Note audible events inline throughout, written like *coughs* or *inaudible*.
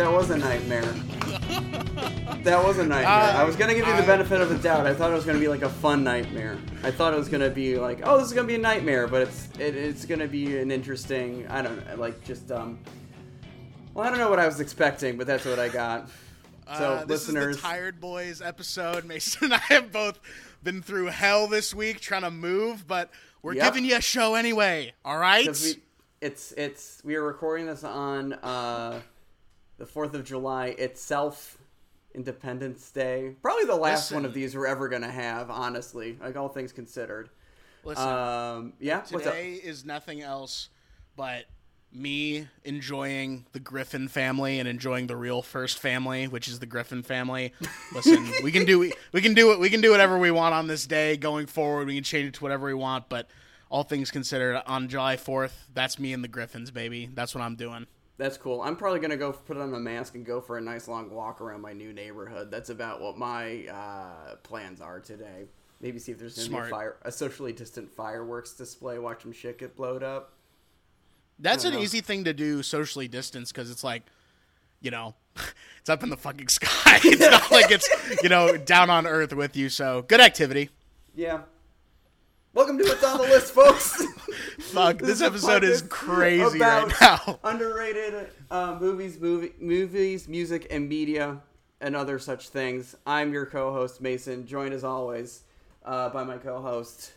That was a nightmare. that was a nightmare. I was gonna give you the benefit of the doubt. I thought it was gonna be like a fun nightmare. I thought it was gonna be like, oh, this is gonna be a nightmare, but it's it, it's gonna be an interesting. I don't know, like just um. Well, I don't know what I was expecting, but that's what I got. So, Uh, this listeners, is the Tired Boys episode. Mason and I have both been through hell this week trying to move, but we're Yep. giving you a show anyway. All right. we, it's it's we are recording this on uh, the Fourth of July itself, Independence Day. Probably the last Listen. one of these we're ever gonna have, honestly. Like all things considered. Listen, Um, yeah. What's up? today is nothing else but me enjoying the Griffin family and enjoying the real first family, which is the Griffin family. Listen, *laughs* we can do we can do it. We can do whatever we want on this day going forward. We can change it to whatever we want, but all things considered, on July Fourth, that's me and the Griffins, baby. That's what I'm doing. That's cool. I'm probably gonna go put on a mask and go for a nice long walk around my new neighborhood. That's about what my uh, plans are today. Maybe see if there's gonna Smart. be a fire, a socially distant fireworks display. Watch some shit get blowed up. That's an know. easy thing to do socially distance because it's like, you know, *laughs* it's up in the fucking sky. *laughs* It's not like it's, you know, down on earth with you. So good activity. Yeah. Welcome to what's on the list, folks. *laughs* Fuck, this is a episode is crazy about right now. *laughs* Underrated uh, movies, movie, movies, music, and media, and other such things. I'm your co-host Mason, joined as always uh, by my co-host.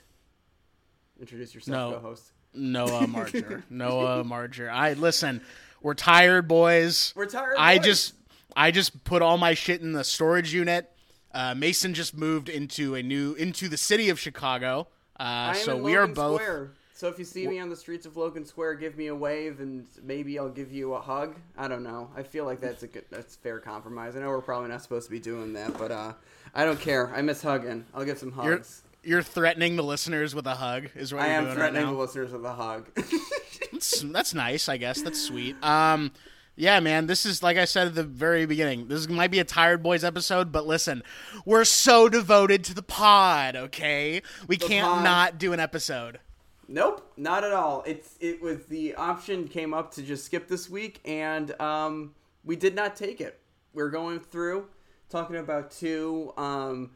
Introduce yourself, No. co-host. Noah *laughs* Marger. Noah Marger. I listen. We're tired, boys. We're tired. I boys. just, I just put all my shit in the storage unit. Uh, Mason just moved into a new into the city of Chicago. Uh, so we are both. Square. So if you see me on the streets of Logan Square, give me a wave, and maybe I'll give you a hug. I don't know. I feel like that's a good, that's fair compromise. I know we're probably not supposed to be doing that, but uh, I don't care. I miss hugging. I'll give some You're, hugs. you're threatening the listeners with a hug. Is what I you're am threatening right the listeners with a hug. *laughs* That's, that's nice, I guess. That's sweet. Um, yeah, man. This is like I said at the very beginning. This might be a tired boys episode, but listen, we're so devoted to the pod. Okay, we can't pod. not do an episode. Nope, not at all. It's it was the option came up to just skip this week, and um, we did not take it. We're going through talking about two. Um,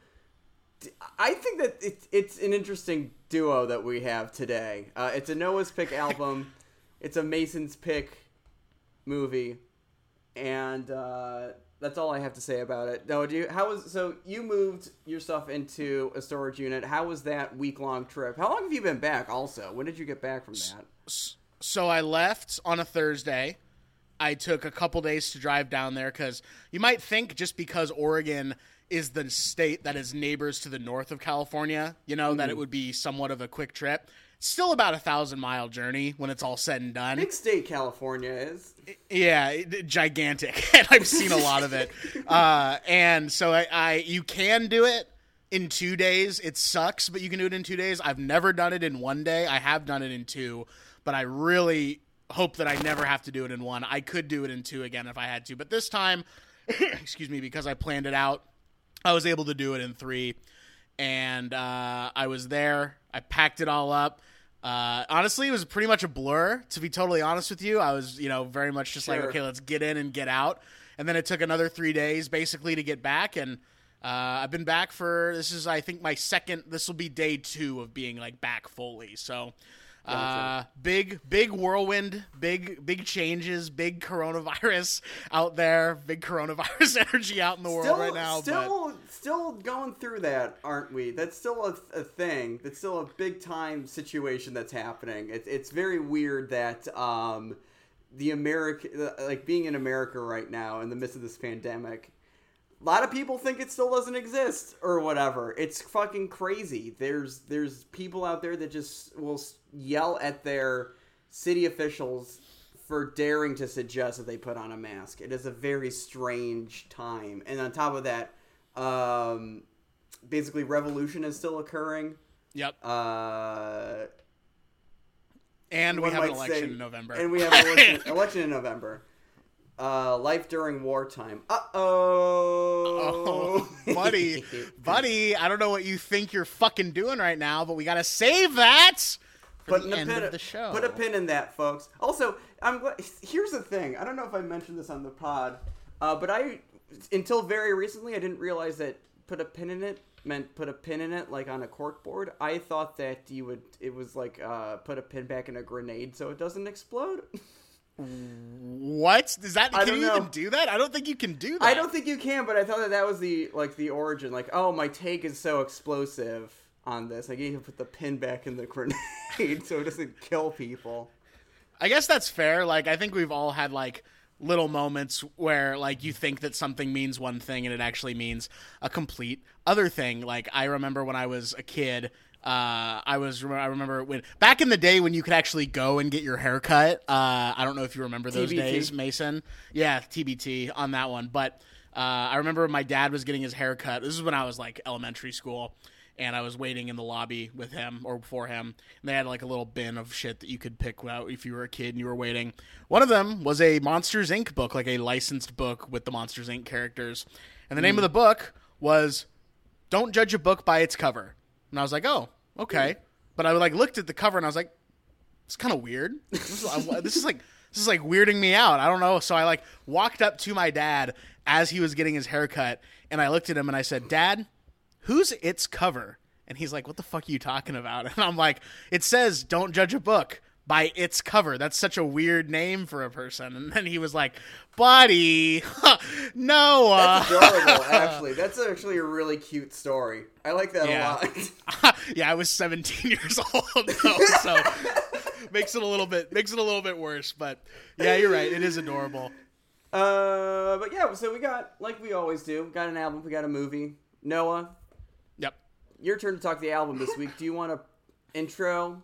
I think that it's it's an interesting duo that we have today. Uh, it's a Noah's pick *laughs* album. it's a Mason's pick movie, and uh, that's all I have to say about it. No, do you? How was so? You moved your stuff into a storage unit. How was that week long trip? How long have you been back? Also, when did you get back from that? So I left on a Thursday. I took a couple days to drive down there because you might think just because Oregon is the state that is neighbors to the north of California, you know, that it would be somewhat of a quick trip. Still about a thousand mile journey when it's all said and done. Big state California is. Yeah, gigantic, *laughs* and I've seen a lot of it. Uh, and so I, I, you can do it in two days. It sucks, but you can do it in two days. I've never done it in one day. I have done it in two, but I really hope that I never have to do it in one. I could do it in two again if I had to, but this time, *coughs* excuse me, because I planned it out, I was able to do it in three. And uh, I was there. I packed it all up. Uh, honestly, it was pretty much a blur. To be totally honest with you, I was, you know, very much just like, okay, let's get in and get out. And then it took another three days basically to get back. And uh, I've been back for this is, I think, my second. This will be day two of being like back fully. So. Uh, big, big whirlwind, big, big changes, big coronavirus *laughs* out there, big coronavirus *laughs* energy out in the world Still, right now. but- still, still going through that, aren't we? That's still a, a thing. That's still a big time situation that's happening. It, it's very weird that um, the America, like being in America right now in the midst of this pandemic. A lot of people think it still doesn't exist or whatever. It's fucking crazy. There's there's people out there that just will yell at their city officials for daring to suggest that they put on a mask. It is a very strange time. And on top of that, um, basically revolution is still occurring. Yep. Uh, And we have an election say- in November. And we have an election, *laughs* election in November. Uh, life during wartime. Uh oh. Oh, buddy, *laughs* buddy, I don't know what you think you're fucking doing right now, but we gotta save that for Put the a end pin, of the show. Put a pin in that, folks. Also, I'm. Here's the thing. I don't know if I mentioned this on the pod, uh, but I until very recently I didn't realize that put a pin in it meant put a pin in it like on a cork board. I thought that you would. It was like uh, put a pin back in a grenade so it doesn't explode. What does that? I Can don't you know. even do that? I don't think you can do that. I don't think you can, but I thought that that was the like the origin. Like, oh, my take is so explosive on this. I need to put the pin back in the grenade so it doesn't kill people. I guess that's fair. Like I think we've all had like little moments where like you think that something means one thing and it actually means a complete other thing. Like I remember when I was a kid, uh, I was I remember when back in the day when you could actually go and get your hair cut. Uh, I don't know if you remember those TBT. days, Mason. Yeah, TBT on that one. But uh, I remember my dad was getting his hair cut. This is when I was like elementary school and I was waiting in the lobby with him or before him. And they had like a little bin of shit that you could pick out if you were a kid and you were waiting. One of them was a Monsters Inc. book, like a licensed book with the Monsters Inc. characters. And the name of the book was "Don't Judge a Book by Its Cover." And I was like, "Oh, okay." But I like looked at the cover and I was like, "It's kind of weird. This is, I- this is like." This is like weirding me out. I don't know. So I like walked up to my dad as he was getting his haircut, and I looked at him and I said, "Dad, who's its cover? And he's like, what the fuck are you talking about? *laughs* And I'm like, it says, don't judge a book by its cover. That's such a weird name for a person. And then he was like, buddy, *laughs* Noah. Adorable, *laughs* actually. That's actually a really cute story. I like that Yeah. a lot. yeah, I was 17 years old though, so makes it a little bit makes it a little bit worse. But yeah, you're right. It is adorable. Uh, but yeah, so we got like we always do. Got an album. We got a movie. Noah. Your turn to talk the album this week. Do you want to intro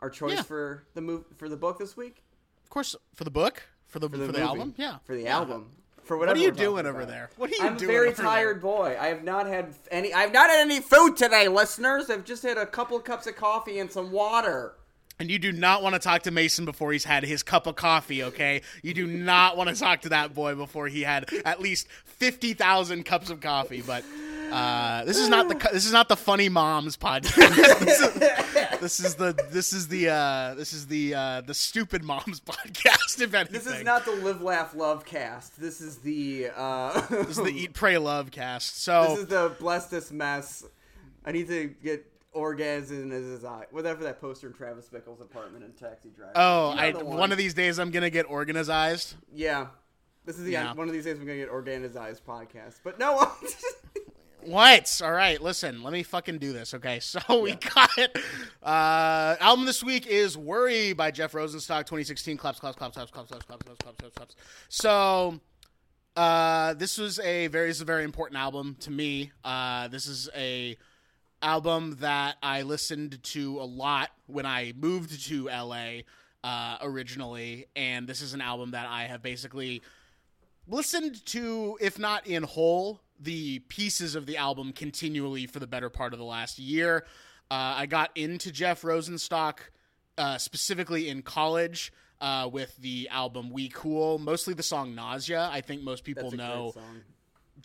our choice Yeah. for the move for the book this week? Of course, for the book, for the for the, movie. album, yeah. For the Yeah. album. For whatever. What are you doing over about. there? What are you doing? I'm a very tired there? boy. I have not had any. I've not had any food today, listeners. I've just had a couple cups of coffee and some water. And you do not want to talk to Mason before he's had his cup of coffee, okay? You do not want to talk to that boy before he had at least 50,000 cups of coffee, but uh, this is not the this is not the funny moms podcast. *laughs* this, is, this is the this is the uh, this is the uh, the stupid moms *laughs* podcast if anything. This is not the live, laugh, love cast. This is the. Uh, this is the eat pray love cast. So This is the bless this mess. I need to get orgasm in his eye. Whatever that poster in Travis Bickle's apartment in Taxi Driver. oh, I the one. of these days I'm going to get organized. Yeah. This is the Yeah. one of these days we're gonna get Organized podcast. But no, What? All right, listen, let me fucking do this, okay? So we got uh album this week is Worry by Jeff Rosenstock 2016 claps claps claps claps claps claps claps claps claps claps claps. So uh this was a very this is a very important album to me. Uh this is a album that I listened to a lot when I moved to LA uh originally and this is an album that I have basically listened to, if not in whole, the pieces of the album continually for the better part of the last year. Uh, I got into Jeff Rosenstock uh, specifically in college uh, with the album We Cool, mostly the song Nausea. I think most people That's a know great song.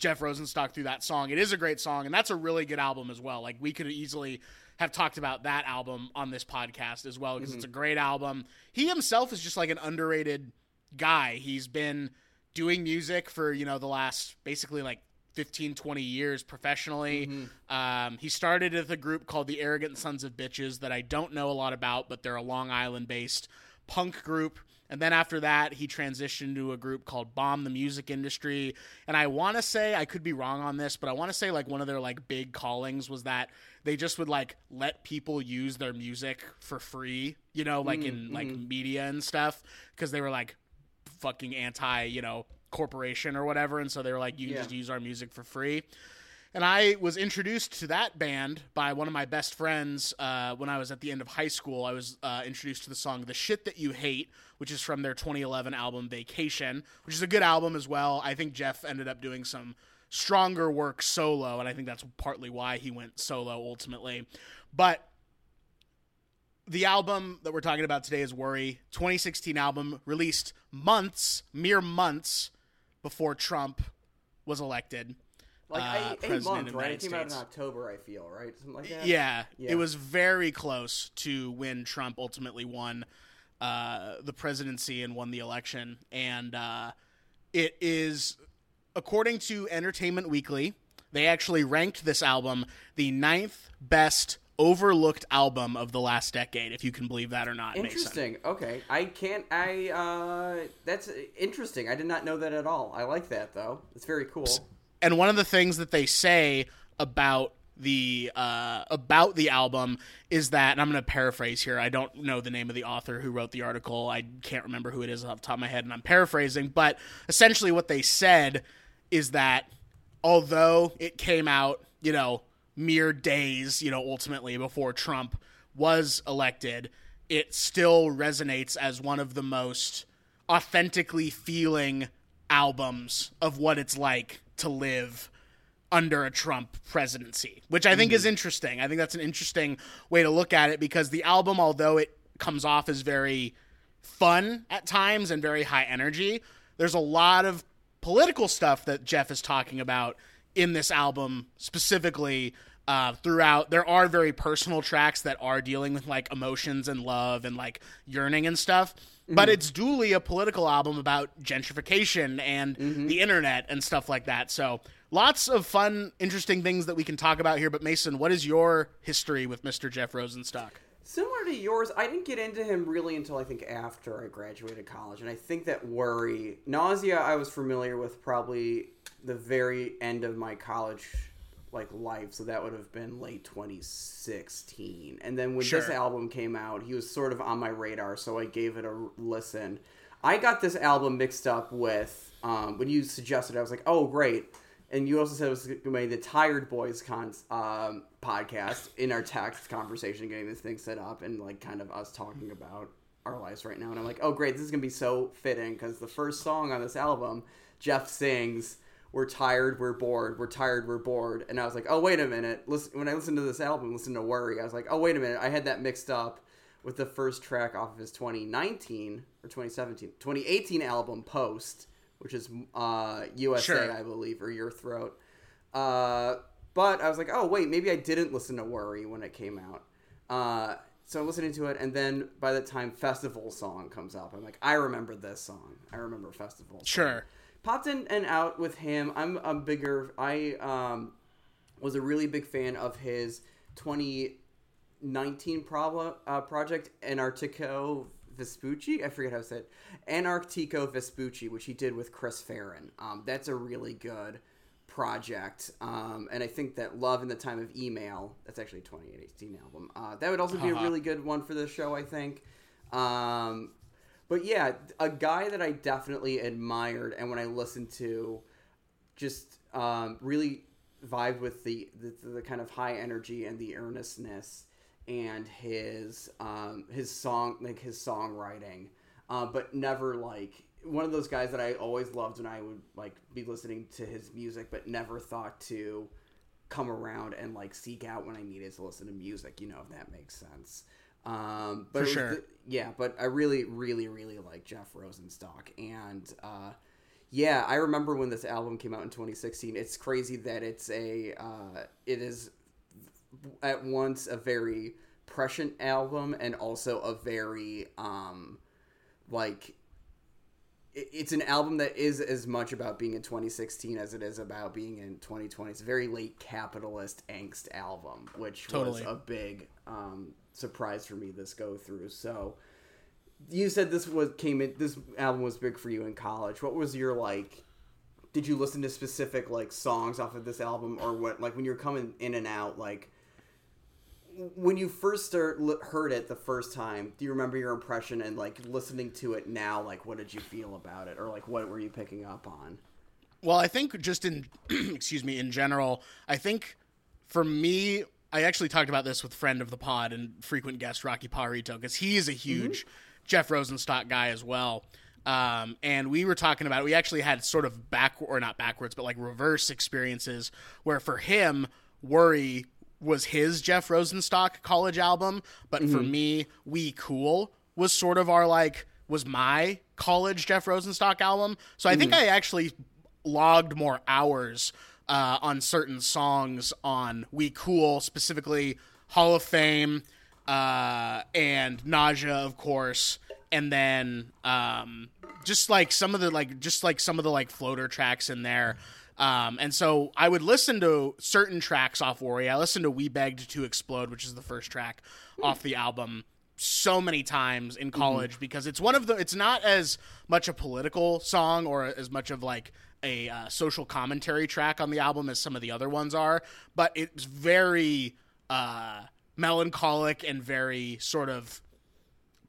Jeff Rosenstock through that song. It is a great song, and that's a really good album as well. Like we could easily have talked about that album on this podcast as well because it's a great album. He himself is just like an underrated guy. He's been doing music for, you know, the last basically like 15 20 years professionally. Um, he started with a group called the Arrogant Sons of Bitches that I don't know a lot about, but they're a Long Island based punk group And then after that, he transitioned to a group called Bomb the Music Industry. And I want to say, I could be wrong on this, but I want to say like one of their like big callings was that they just would like let people use their music for free, you know, like in mm, like mm-hmm. media and stuff, because they were like fucking anti, you know, corporation or whatever. And so they were like, you can Yeah. just use our music for free. And I was introduced to that band by one of my best friends uh, when I was at the end of high school. I was uh, introduced to the song The Shit That You Hate, which is from their 2011 album Vacation, which is a good album as well. I think Jeff ended up doing some stronger work solo, and I think that's partly why he went solo ultimately. But the album that we're talking about today is Worry, 2016 album released months, mere months before Trump was elected. Like uh, a, a president month, of the right? It came out in States. October, I feel, right? Something like that. Yeah, Yeah. it was very close to when Trump ultimately won uh, the presidency and won the election. And uh, it is, according to Entertainment Weekly, they actually ranked this album the ninth best overlooked album of the last decade, if you can believe that or not. Mason. Interesting. Okay, I can't. I uh, that's interesting. I did not know that at all. I like that though. It's very cool. And one of the things that they say about the uh, about the album is that and I'm going to paraphrase here. I don't know the name of the author who wrote the article. I can't remember who it is off the top of my head, and I'm paraphrasing. But essentially, what they said is that although it came out, you know, mere days, you know, ultimately before Trump was elected, it still resonates as one of the most authentically feeling albums of what it's like to live under a Trump presidency, which I think is mm-hmm. interesting. I think that's an interesting way to look at it because the album, although it comes off as very fun at times and very high energy, there's a lot of political stuff that Jeff is talking about in this album specifically uh, throughout. There are very personal tracks that are dealing with like emotions and love and like yearning and stuff. But it's duly a political album about gentrification and the internet and stuff like that. So lots of fun, interesting things that we can talk about here. But Mason, what is your history with Mr. Jeff Rosenstock? Similar to yours, I didn't get into him really until I think after I graduated college, and I think that worry, nausea, I was familiar with probably the very end of my college like life, so that would have been late 2016. And then when this album came out, he was sort of on my radar, so I gave it a listen. I got this album mixed up with um, when you suggested, I was like, oh great. And you also said it was going to be the Tired Boys con- um, podcast in our text conversation, getting this thing set up, and like kind of us talking about our lives right now. And I'm like, oh great, this is gonna be so fitting because the first song on this album, Jeff sings, "We're tired, we're bored, we're tired, we're bored," and I was like, oh wait a minute. Listen, when I listened to this album, listen to Worry, I was like, oh wait a minute, I had that mixed up with the first track off of his 2019 or 2017, 2018 album Post, which is uh, USA, Sure. I believe, or Your Throat. Uh, but I was like, oh wait, maybe I didn't listen to Worry when it came out. Uh, so I'm listening to it, and then by the time Festival song comes up, I'm like, I remember this song. I remember Festival. Song. Sure. Popped in and out with him. I'm a bigger. I um, was a really big fan of his 2019 pro- uh, project Antarctigo Vespucci. I forget how to say it. Antarctigo Vespucci, which he did with Chris Farren. Um, that's a really good project. Um, and I think that Love in the Time of Email, that's actually a 2018 album. Uh, that would also be a Uh-huh. really good one for the show, I think. Um, but yeah, a guy that I definitely admired, and when I listened to, just um, really vibed with the, the the kind of high energy and the earnestness and his um, his song like his songwriting, uh, but never like one of those guys that I always loved when I would like be listening to his music, but never thought to come around and like seek out when I needed to listen to music. You know, if that makes sense. Um, but For sure. the- yeah, but I really, really, really like Jeff Rosenstock, and uh, yeah, I remember when this album came out in 2016. It's crazy that it's a, uh, it is at once a very prescient album and also a very um, like it's an album that is as much about being in 2016 as it is about being in 2020. It's a very late capitalist angst album, which Totally. was a big um, surprise for me this go through. So you said this was came in. This album was big for you in college. What was your like? Did you listen to specific like songs off of this album, or what? Like when you're coming in and out, like when you first start, heard it the first time, do you remember your impression and like listening to it now? Like, what did you feel about it, or like what were you picking up on? Well, I think just in *clears throat* excuse me in general, I think for me, I actually talked about this with friend of the pod and frequent guest Rocky Parito because he is a huge mm-hmm. Jeff Rosenstock guy as well. Um, and we were talking about it. we actually had sort of back or not backwards, but like reverse experiences where for him, Worry was his Jeff Rosenstock college album, but mm-hmm. for me, We Cool was sort of our like was my college Jeff Rosenstock album. So I mm-hmm. think I actually logged more hours uh, on certain songs on We Cool, specifically Hall of Fame uh, and Nausea, of course, and then um, just like some of the like just like some of the like floater tracks in there. Um, and so I would listen to certain tracks off Worry. I listened to We Begged to Explode, which is the first track mm. off the album, so many times in college mm-hmm. because it's one of the. It's not as much a political song or as much of like a uh, social commentary track on the album as some of the other ones are, but it's very uh, melancholic and very sort of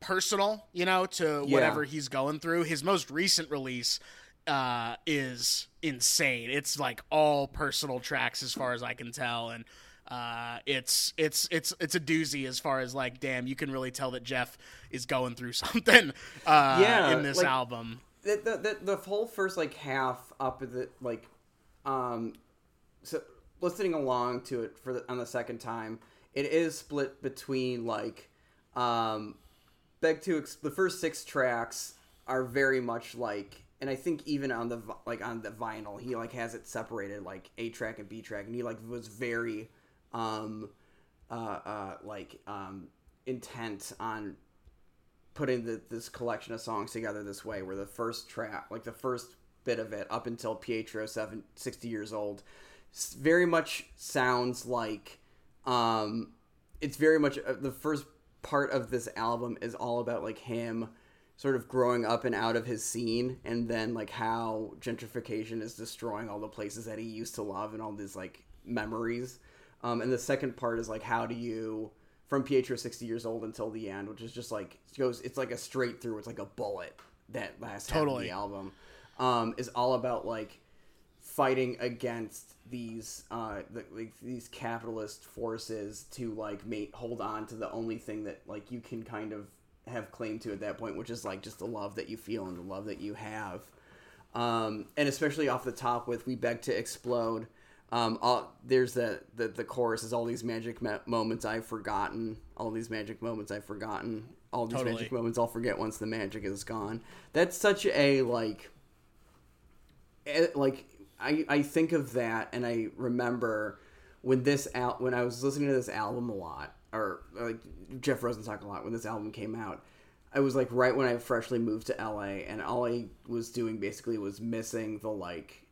personal, you know, to yeah. whatever he's going through. His most recent release uh, is insane. It's like all personal tracks as far as I can tell, and uh, it's it's it's it's a doozy as far as like, damn, you can really tell that Jeff is going through *laughs* something. Uh, yeah, in this like, album the, the, the, the whole first like half up of the like um so listening along to it for the, on the second time it is split between like um beg to the first six tracks are very much like and i think even on the like on the vinyl he like has it separated like a track and b track and he like was very um uh uh like um intent on putting the, this collection of songs together this way, where the first track, like the first bit of it, up until Pietro, seven, 60 years old, very much sounds like um, it's very much uh, the first part of this album is all about like him sort of growing up and out of his scene and then like how gentrification is destroying all the places that he used to love and all these like memories. Um, and the second part is like how do you from Pietro 60 years old until the end, which is just like goes it's like a straight through, it's like a bullet that last totally. half of the album. Um, is all about like fighting against these uh the, like these capitalist forces to like mate hold on to the only thing that like you can kind of have claim to at that point, which is like just the love that you feel and the love that you have. Um, and especially off the top with "We Beg to Explode," Um, all, there's the, the the chorus is all these magic me- moments I've forgotten, all these magic moments I've forgotten, all these totally. magic moments I'll forget once the magic is gone. That's such a like, eh, like I I think of that and I remember when this out when I was listening to this album a lot or like Jeff Rosenstock a lot when this album came out. I was like right when I freshly moved to LA, and all I was doing basically was missing the like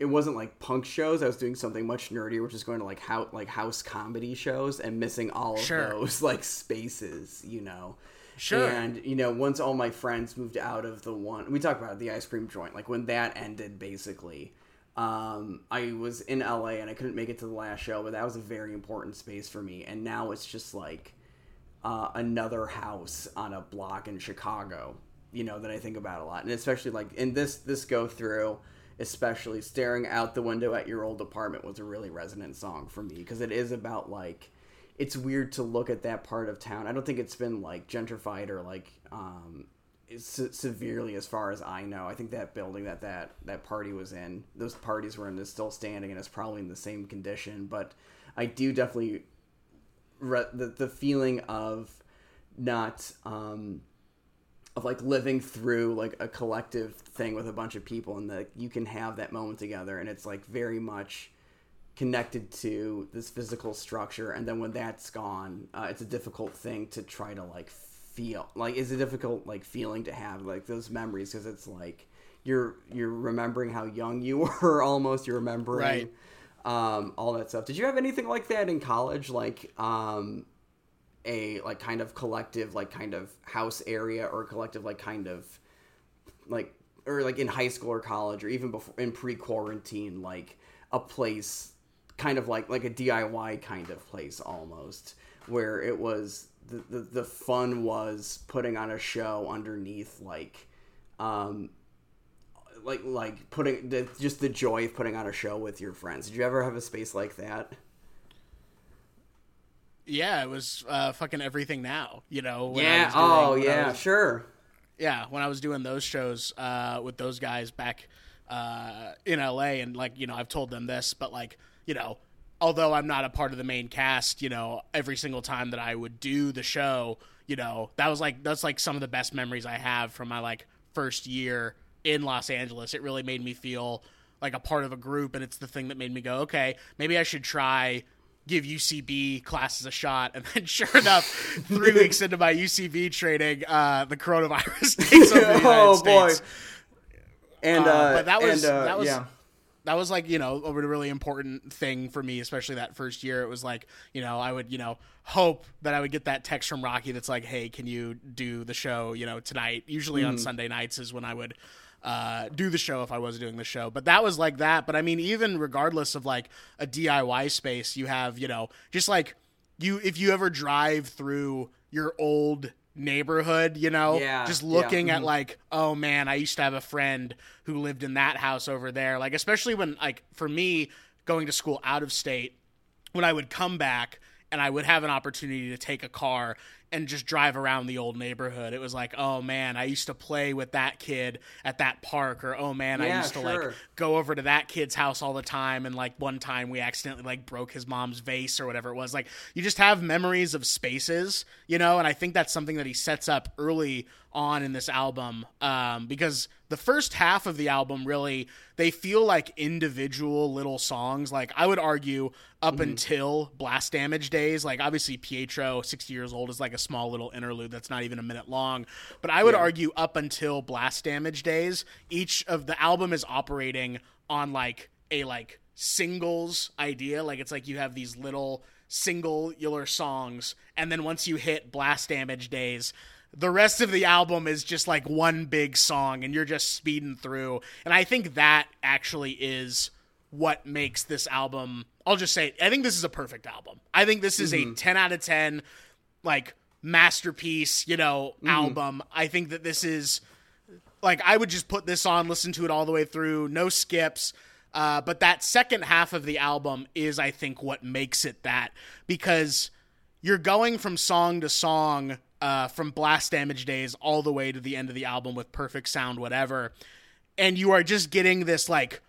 it wasn't like punk shows. I was doing something much nerdier, which is going to like how like house comedy shows and missing all of sure. those *laughs* like spaces, you know. Sure. And you know, once all my friends moved out of the one we talked about it, the ice cream joint, like when that ended, basically, um, I was in LA and I couldn't make it to the last show, but that was a very important space for me. And now it's just like uh, another house on a block in Chicago, you know, that I think about a lot, and especially like in this this go through especially staring out the window at your old apartment was a really resonant song for me because it is about like it's weird to look at that part of town. I don't think it's been like gentrified or like um se- severely as far as i know. I think that building that that that party was in those parties were in is still standing and it's probably in the same condition but i do definitely re- the, the feeling of not um of like living through like a collective thing with a bunch of people and that you can have that moment together and it's like very much connected to this physical structure and then when that's gone uh, it's a difficult thing to try to like feel like it's a difficult like feeling to have like those memories because it's like you're you're remembering how young you *laughs* were almost you're remembering right. um, all that stuff did you have anything like that in college like um, a like kind of collective like kind of house area or collective like kind of like or like in high school or college or even before in pre-quarantine like a place kind of like like a DIY kind of place almost where it was the, the, the fun was putting on a show underneath like um like like putting the, just the joy of putting on a show with your friends. Did you ever have a space like that yeah it was uh fucking everything now you know yeah oh yeah was, sure yeah when i was doing those shows uh with those guys back uh in la and like you know i've told them this but like you know although I'm not a part of the main cast, you know, every single time that I would do the show, you know, that was like that's like some of the best memories I have from my like first year in Los Angeles. It really made me feel like a part of a group and it's the thing that made me go, okay, maybe I should try give UCB classes a shot. And then *laughs* sure enough, three weeks into my UCB training, uh, the coronavirus *laughs* takes over the *laughs* United oh, States. Boy. And uh, uh, but that was and, uh, that was yeah that was like you know a really important thing for me especially that first year it was like you know i would you know hope that i would get that text from rocky that's like hey can you do the show you know tonight usually mm. on sunday nights is when i would uh, do the show if i was doing the show but that was like that but i mean even regardless of like a diy space you have you know just like you if you ever drive through your old neighborhood, you know? Yeah. Just looking yeah. at like, oh man, I used to have a friend who lived in that house over there. Like especially when like for me going to school out of state, when I would come back and I would have an opportunity to take a car and just drive around the old neighborhood. It was like, oh man, I used to play with that kid at that park, or oh man, yeah, I used to sure. like go over to that kid's house all the time. And like one time we accidentally like broke his mom's vase or whatever it was. Like you just have memories of spaces, you know. And I think that's something that he sets up early on in this album um, because the first half of the album really they feel like individual little songs like i would argue up mm-hmm. until blast damage days like obviously pietro 60 years old is like a small little interlude that's not even a minute long but i would yeah. argue up until blast damage days each of the album is operating on like a like singles idea like it's like you have these little singular songs and then once you hit blast damage days the rest of the album is just like one big song and you're just speeding through. And i think that actually is what makes this album i'll just say i think this is a perfect album. I think this is mm-hmm. a 10 out of 10 like masterpiece you know mm-hmm. album. I think that this is like i would just put this on listen to it all the way through no skips. Uh, but that second half of the album is i think what makes it that. Because you're going from song to song uh, from blast damage days all the way to the end of the album with perfect sound, whatever. And you are just getting this like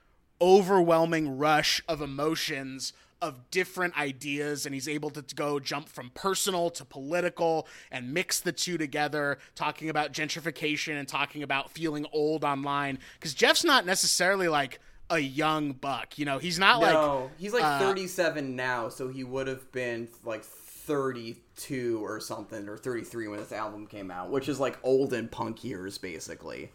overwhelming rush of emotions of different ideas and he's able to go jump from personal to political and mix the two together talking about gentrification and talking about feeling old online because jeff's not necessarily like a young buck you know he's not no, like he's like uh, 37 now so he would have been like 32 or something or 33 when this album came out, which is like old and punk years basically.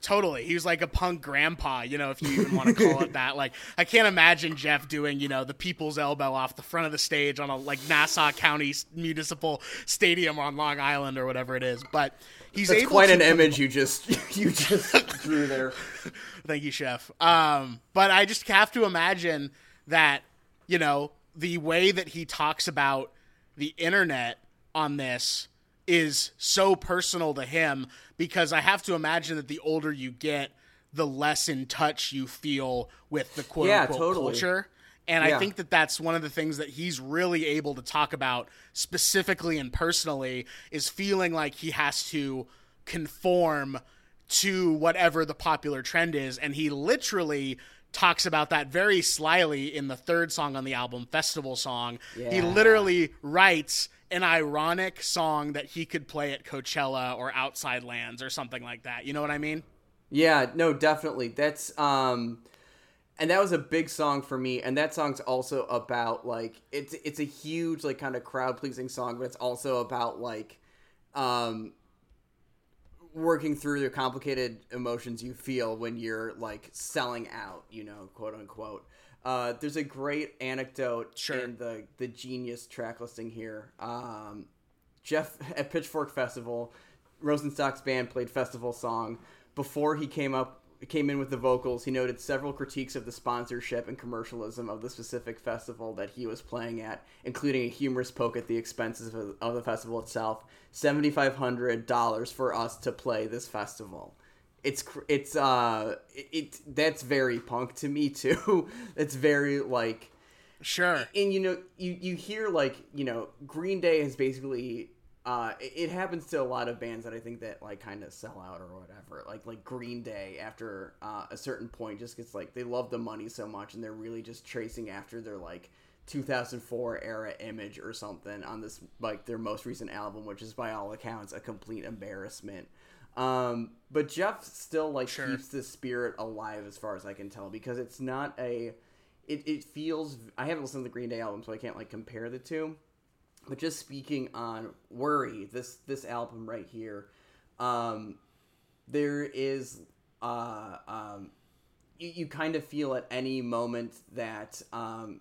Totally. He was like a punk grandpa, you know, if you even want to call it that. Like, I can't imagine Jeff doing, you know, the people's elbow off the front of the stage on a like Nassau County Municipal Stadium on Long Island or whatever it is. But he's That's quite an image you just *laughs* you just drew there. *laughs* Thank you, Chef. Um, but I just have to imagine that, you know, the way that he talks about the internet on this is so personal to him because I have to imagine that the older you get, the less in touch you feel with the quote yeah, unquote totally. culture. And yeah. I think that that's one of the things that he's really able to talk about specifically and personally is feeling like he has to conform to whatever the popular trend is. And he literally talks about that very slyly in the third song on the album, Festival Song. Yeah. He literally writes an ironic song that he could play at Coachella or Outside Lands or something like that. You know what I mean? Yeah, no, definitely. That's um and that was a big song for me and that song's also about like it's it's a huge like kind of crowd pleasing song, but it's also about like um working through the complicated emotions you feel when you're like selling out, you know, quote unquote. Uh, there's a great anecdote sure. in the the genius track listing here. Um, Jeff *laughs* at Pitchfork Festival, Rosenstock's band played festival song. Before he came up came in with the vocals, he noted several critiques of the sponsorship and commercialism of the specific festival that he was playing at, including a humorous poke at the expenses of, of the festival itself. Seventy five hundred dollars for us to play this festival. It's it's uh it, it that's very punk to me *laughs* too. it's very like Sure. and you know you you hear like you know green day has basically uh it, it happens to a lot of bands that i think that like kind of sell out or whatever like like green day after uh, a certain point just gets like they love the money so much and they're really just tracing after their like 2004 era image or something on this like their most recent album which is by all accounts a complete embarrassment um but jeff still like Sure. keeps the spirit alive as far as i can tell because it's not a it, it feels i haven't listened to the green day album so i can't like compare the two but just speaking on worry this this album right here um there is uh um you, you kind of feel at any moment that um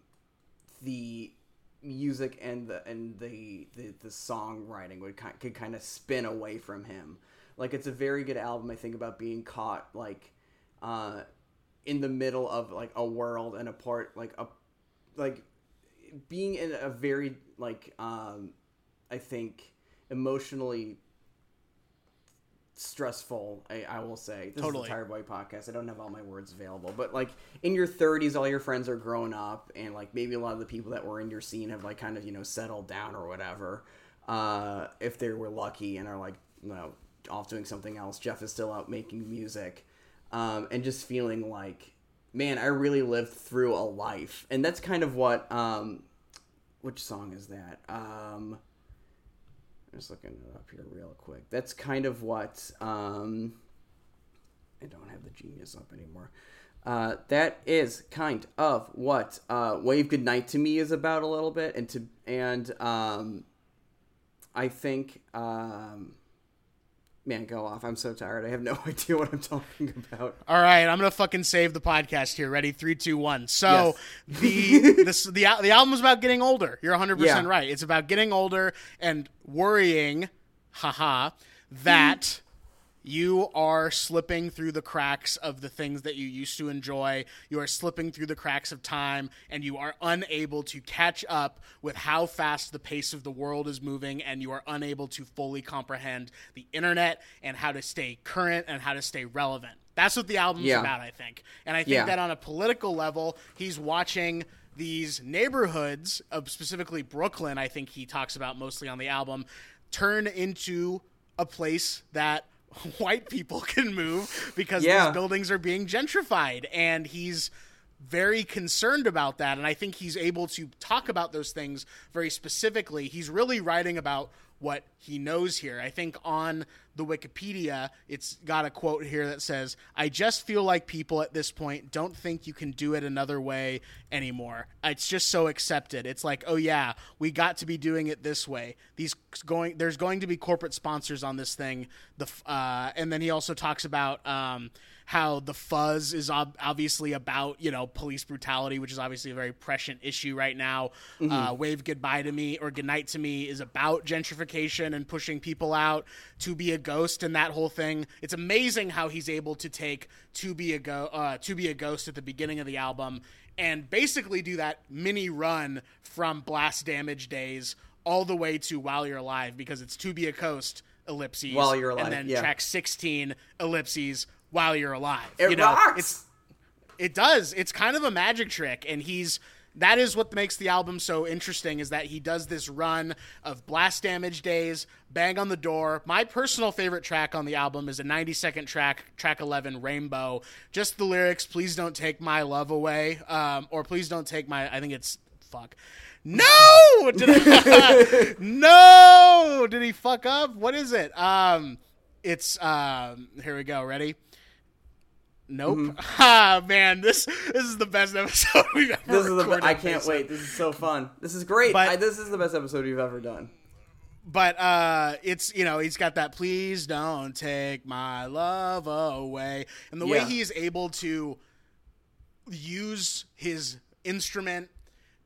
the music and the and the the, the songwriting would ki- could kind of spin away from him. Like it's a very good album i think about being caught like uh in the middle of like a world and a part like a like being in a very like um i think emotionally stressful i, I will say. This Totally. is the boy podcast. I don't have all my words available but like in your 30s all your friends are grown up and like maybe a lot of the people that were in your scene have like kind of you know settled down or whatever uh if they were lucky and are like you know off doing something else. Jeff is still out making music um and just feeling like man i really lived through a life and that's kind of what um which song is that um I'm just looking it up here real quick. That's kind of what um, I don't have the genius up anymore. Uh, that is kind of what uh, "Wave Goodnight to Me" is about a little bit, and to and um, I think um, man, go off. I'm so tired. I have no *laughs* idea what I'm talking about. All right, I'm gonna fucking save the podcast here. Ready? Three, two, one. So the this *laughs* the the album's about getting older. You're 100 percent right. It's about getting older and worrying, haha, that *laughs* you are slipping through the cracks of the things that you used to enjoy. You are slipping through the cracks of time, and you are unable to catch up with how fast the pace of the world is moving, and you are unable to fully comprehend the internet and how to stay current and how to stay relevant. That's what the album's Yeah. about, I think. And I think Yeah. that on a political level, he's watching these neighborhoods of specifically Brooklyn, I think he talks about mostly on the album, turn into a place that *laughs* white people can move because Yeah. these buildings are being gentrified and he's very concerned about that and I think he's able to talk about those things very specifically. He's really writing about what he knows here. I think on the Wikipedia, it's got a quote here that says, I just feel like people at this point don't think you can do it another way anymore. It's just so accepted. It's like, oh yeah, we got to be doing it this way. These going, there's going to be corporate sponsors on this thing. The uh, and then he also talks about um, how the fuzz is ob- obviously about you know police brutality, which is obviously a very prescient issue right now. Uh, Wave goodbye to me or goodnight to me is about gentrification and pushing people out. To be a ghost and that whole thing. It's amazing how he's able to take to be a go uh, to be a ghost at the beginning of the album and basically do that mini run from blast damage days all the way to while you're alive because it's to be a ghost ellipses While You're Alive, and then yeah. track 16 ellipses while you're alive It you know? rocks. it's it does. It's kind of a magic trick and he's that is what makes the album so interesting is that he does this run of blast damage days bang on the door. My personal favorite track on the album is a 90 second track track 11 rainbow. Just the lyrics please don't take my love away um, or please don't take my i think it's fuck. No! *laughs* Did I, *laughs* no! Did he fuck up? What is it? Um it's um here we go. Ready Nope. Mm-hmm. *laughs* Ah man, this this is the best *laughs* episode we've ever This is the. recorded. I can't wait. This is so fun. This is great. But- I, this is the best episode we've ever done. But uh it's you know, he's got that please don't take my love away. And the way Yeah. he is able to use his instrument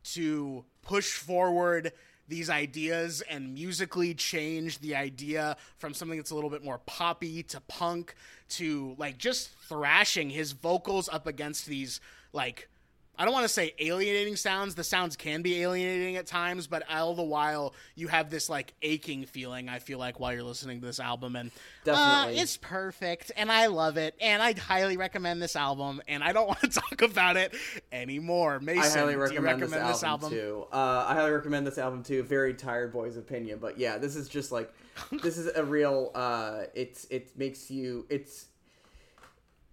to push forward these ideas and musically change the idea from something that's a little bit more poppy to punk to like just thrashing his vocals up against these like I don't want to say alienating sounds. The sounds can be alienating at times, but all the while you have this like aching feeling. I feel like while you're listening to this album, and Definitely. uh, it's perfect, and I love it, and I highly recommend this album. And I don't *laughs* want to talk about it anymore. Mason, I highly recommend, recommend this, album too. Uh, I highly recommend this album too. Very tired boy's opinion, but yeah, this is just like *laughs* this is a real. Uh, it's it makes you it's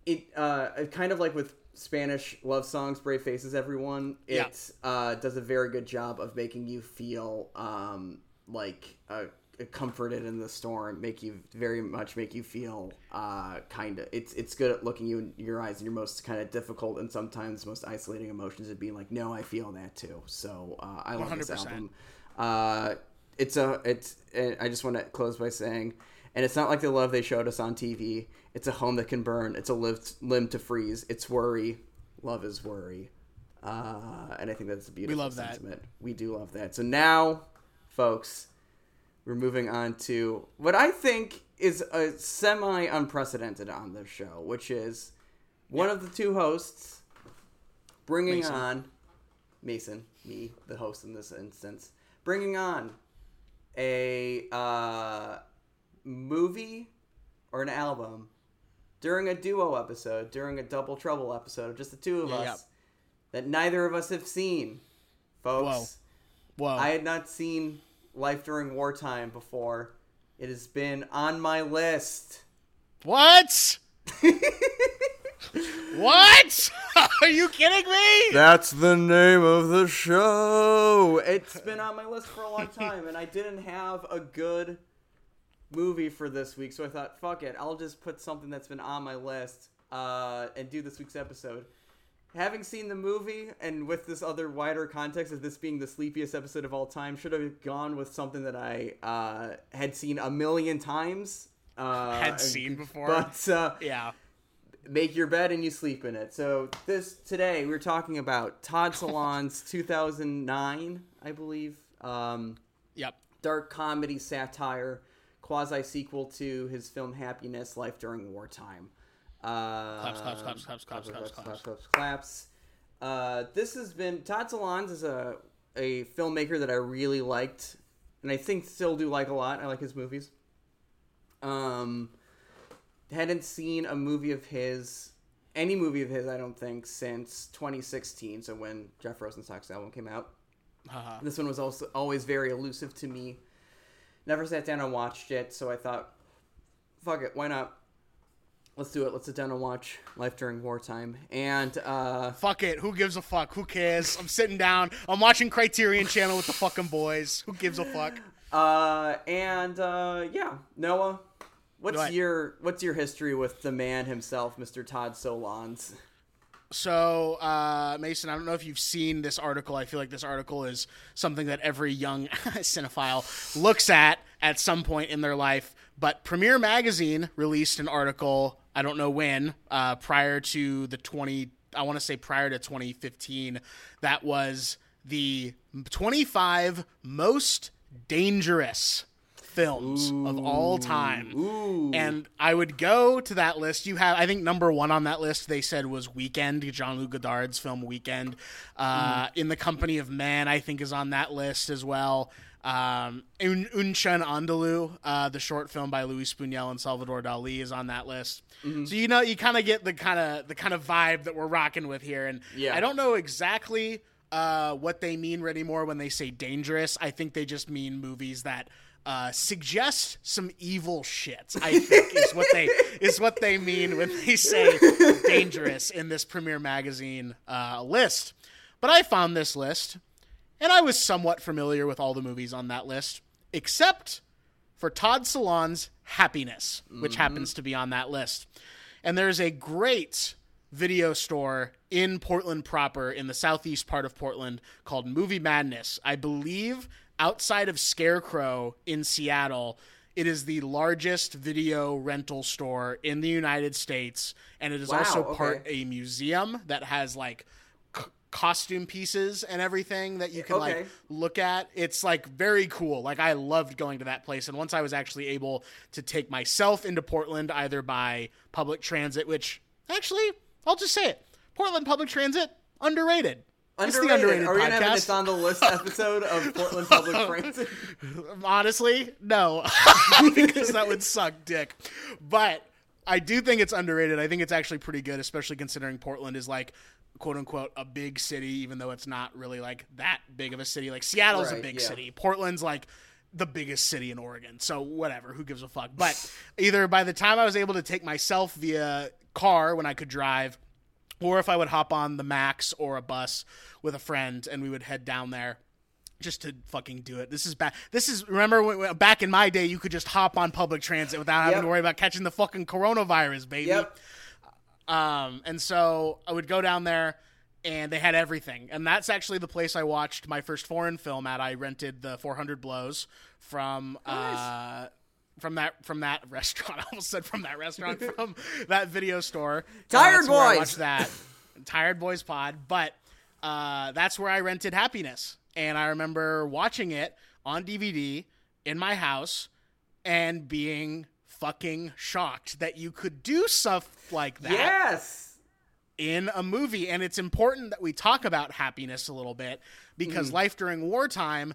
it uh kind of like with Spanish love songs, Brave Faces, everyone. Yeah. It uh, does a very good job of making you feel um, like uh, comforted in the storm. Make you very much make you feel uh, kind of. It's it's good at looking you in your eyes in your most kind of difficult and sometimes most isolating emotions and being like, no, I feel that too. So uh, I love this 100%. album. Uh, it's a it's. and I just want to close by saying. And it's not like the love they showed us on TV. It's a home that can burn. It's a limb to freeze. It's worry. Love is worry. Uh, and I think that's a beautiful we love that. sentiment. We do love that. So now, folks, we're moving on to what I think is a semi unprecedented on this show, which is one of the two hosts bringing Mason. on Mason, me, the host in this instance, bringing on a uh, movie or an album during a duo episode, during a double trouble episode of just the two of Yeah, us yeah. that neither of us have seen, folks. Whoa. I had not seen Life During Wartime before. It has been on my list. What? *laughs* what? *laughs* Are you kidding me? That's the name of the show. It's been on my list for a long time, and I didn't have a good movie for this week, so I thought, fuck it, I'll just put something that's been on my list uh, and do this week's episode. Having seen the movie, and with this other wider context of this being the sleepiest episode of all time, should have gone with something that I uh, had seen a million times. Uh, *laughs* Had seen before. But uh, yeah. make your bed and you sleep in it. So this today we're talking about Todd *laughs* Solondz's 2009, I believe, um, Yep. dark comedy satire, quasi sequel to his film Happiness: Life During Wartime. Uh, Claps, claps, claps, claps, claps, claps, claps. claps, claps. Uh, this has been Todd Solondz is a a filmmaker that I really liked, and I think still do like a lot. I like his movies. Um, hadn't seen a movie of his, any movie of his, I don't think, since 2016. So when Jeff Rosenstock's album came out, Haha. this one was also always very elusive to me. Never sat down and watched it, so I thought, fuck it, why not? Let's do it. Let's sit down and watch Life During Wartime. And uh, Fuck it. Who gives a fuck? Who cares? I'm sitting down. I'm watching Criterion Channel with the fucking boys. Who gives a fuck? *laughs* uh, and uh, yeah, Noah, what's your what's your history with the man himself, Mr. Todd Solondz? So, uh, Mason, I don't know if you've seen this article. I feel like this article is something that every young *laughs* cinephile looks at at some point in their life. But Premiere Magazine released an article, I don't know when, uh, prior to the 20, I want to say prior to 2015, that was the 25 most dangerous films of all time. Ooh, And I would go to that list. You have, I think, number one on that list. They said was Weekend, Jean Luc Godard's film Weekend. Uh, In the Company of Man, I think, is on that list as well. Um, Un Unchen Andalou, uh, the short film by Luis Buñuel and Salvador Dali, is on that list. So you know, you kind of get the kind of the kind of vibe that we're rocking with here. And Yeah. I don't know exactly uh, what they mean anymore when they say dangerous. I think they just mean movies that uh, suggest some evil shit. I think is what they *laughs* is what they mean when they say dangerous in this Premiere Magazine uh, list. But I found this list, and I was somewhat familiar with all the movies on that list, except for Todd Solondz's Happiness, which happens to be on that list. And there's a great video store in Portland proper, in the southeast part of Portland, called Movie Madness. I believe outside of Scarecrow in Seattle, it is the largest video rental store in the United States. And it is Wow, also okay. part a museum that has like c- costume pieces and everything that you can Okay. like look at. It's like very cool. Like I loved going to that place. And once I was actually able to take myself into Portland, either by public transit, which actually I'll just say it, Portland public transit underrated. It's the Underrated. underrated Are we gonna have podcast. this on the list *laughs* episode of Portland Public *laughs* Transit? Honestly, no, *laughs* because that would suck dick. But I do think it's underrated. I think it's actually pretty good, especially considering Portland is like quote unquote a big city, even though it's not really like that big of a city. Like Seattle's a big yeah. city. Portland's like the biggest city in Oregon. So whatever, who gives a fuck? But either by the time I was able to take myself via car when I could drive, or if I would hop on the Max or a bus with a friend and we would head down there just to fucking do it. This is back. This is remember when, back in my day, you could just hop on public transit without having Yep. to worry about catching the fucking coronavirus, baby. Yep. Um, and so I would go down there, and they had everything. And that's actually the place I watched my first foreign film at. I rented the 400 Blows from. Uh, from that from that restaurant, *laughs* I almost said from that restaurant *laughs* from that video store. Tired that's where I Boys. watched that Tired Boys Pod, but uh, that's where I rented Happiness, and I remember watching it on DVD in my house and being fucking shocked that you could do stuff like that Yes. in a movie. And it's important that we talk about happiness a little bit because life during wartime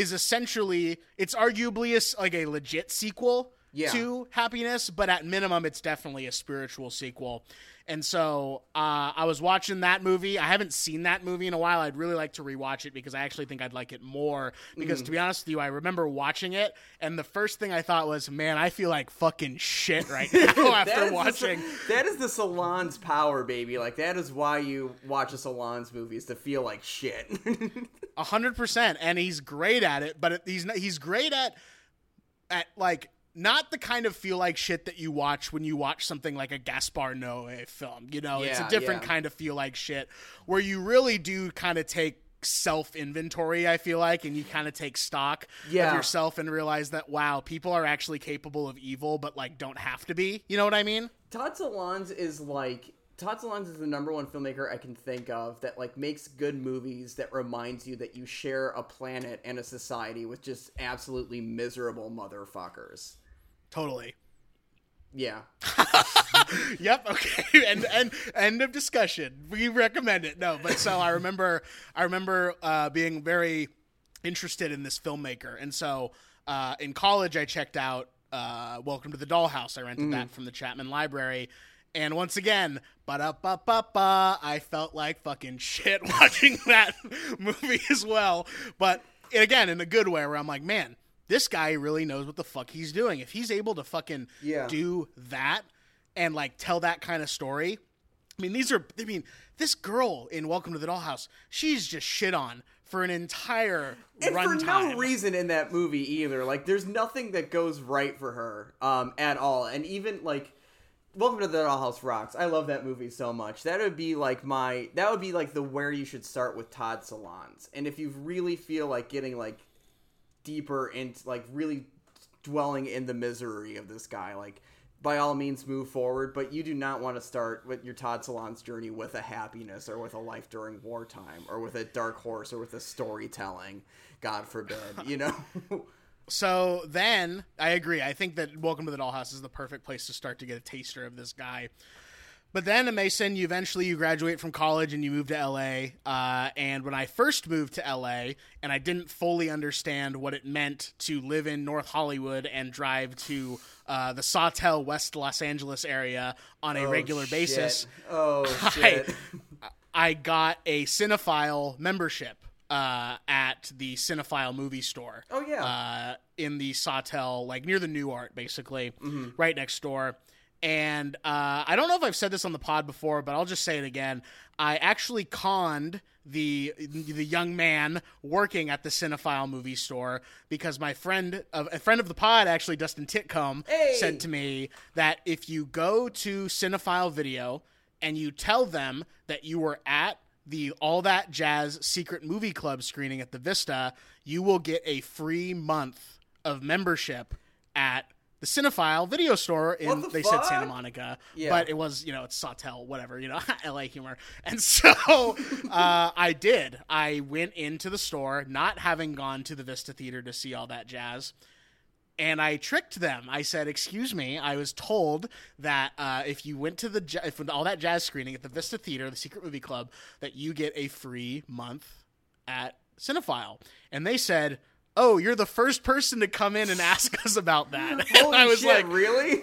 is essentially it's arguably a like a legit sequel Yeah. to happiness but at minimum it's definitely a spiritual sequel and so uh, i was watching that movie i haven't seen that movie in a while i'd really like to rewatch it because i actually think i'd like it more because to be honest with you i remember watching it and the first thing i thought was man i feel like fucking shit right *laughs* now after is the- watching that is the Solondz power, baby. Like that is why you watch a Solondz movies to feel like shit. *laughs* A hundred percent, and he's great at it. But he's he's great at at like not the kind of feel like shit that you watch when you watch something like a Gaspar Noé film. You know, it's a different yeah. kind of feel like shit where you really do kind of take self inventory. I feel like, and you kind of take stock Yeah. of yourself and realize that wow, people are actually capable of evil, but like don't have to be. You know what I mean? Todd Solondz is like Todd Solondz is the number one filmmaker I can think of that like makes good movies that reminds you that you share a planet and a society with just absolutely miserable motherfuckers. Totally. Yeah. *laughs* yep. Okay. *laughs* And and end of discussion. We recommend it. No, but so I remember I remember uh, being very interested in this filmmaker, and so uh, in college I checked out uh, Welcome to the Dollhouse. I rented that from the Chapman Library. And once again, da ba ba ba, I felt like fucking *laughs* shit watching that movie as well. But again, in a good way, where I'm like, man, this guy really knows what the fuck he's doing. If he's able to fucking Yeah. do that and like tell that kind of story. I mean, these are. I mean, this girl in Welcome to the Dollhouse, she's just shit on for an entire And for runtime. no reason in that movie either. Like, there's nothing that goes right for her um, at all. And even like, Welcome to the Dollhouse rocks. I love that movie so much. That would be like my. That would be like the where you should start with Todd Solondz. And if you really feel like getting like deeper into like really dwelling in the misery of this guy, like by all means move forward. But you do not want to start with your Todd Solondz journey with a happiness or with a life during wartime or with a dark horse or with a storytelling. God forbid, you know. *laughs* So then, I agree. I think that Welcome to the Dollhouse is the perfect place to start to get a taster of this guy. But then, a Mason, you eventually you graduate from college and you move to LA. Uh, and when I first moved to LA, and I didn't fully understand what it meant to live in North Hollywood and drive to uh, the Sawtell, West Los Angeles area on a regular shit. basis, Oh *laughs* I, shit. I got a Cinefile membership uh, at the Cinefile movie store. Oh, yeah. uh, in the Sawtell, like near the Nuart, basically, Mm-hmm. right next door. And uh, I don't know if I've said this on the pod before, but I'll just say it again. I actually conned the the young man working at the Cinefile movie store because my friend, a friend of the pod, actually Dustin Titcomb, Hey! said to me that if you go to Cinefile video and you tell them that you were at the All That Jazz Secret Movie Club screening at the Vista, you will get a free month of membership at the Cinefile video store in the they said Santa? Monica, Yeah. but it was you know it's Sawtell, whatever you know, *laughs* LA humor. And so *laughs* uh, I did. I went into the store, not having gone to the Vista Theater to see all that jazz. And I tricked them. I said, "Excuse me. I was told that uh, if you went to the if all that jazz screening at the Vista Theater, the Secret Movie Club, that you get a free month at Cinefile." And they said, "Oh, you're the first person to come in and ask us about that." *laughs* Holy I was shit, like, really?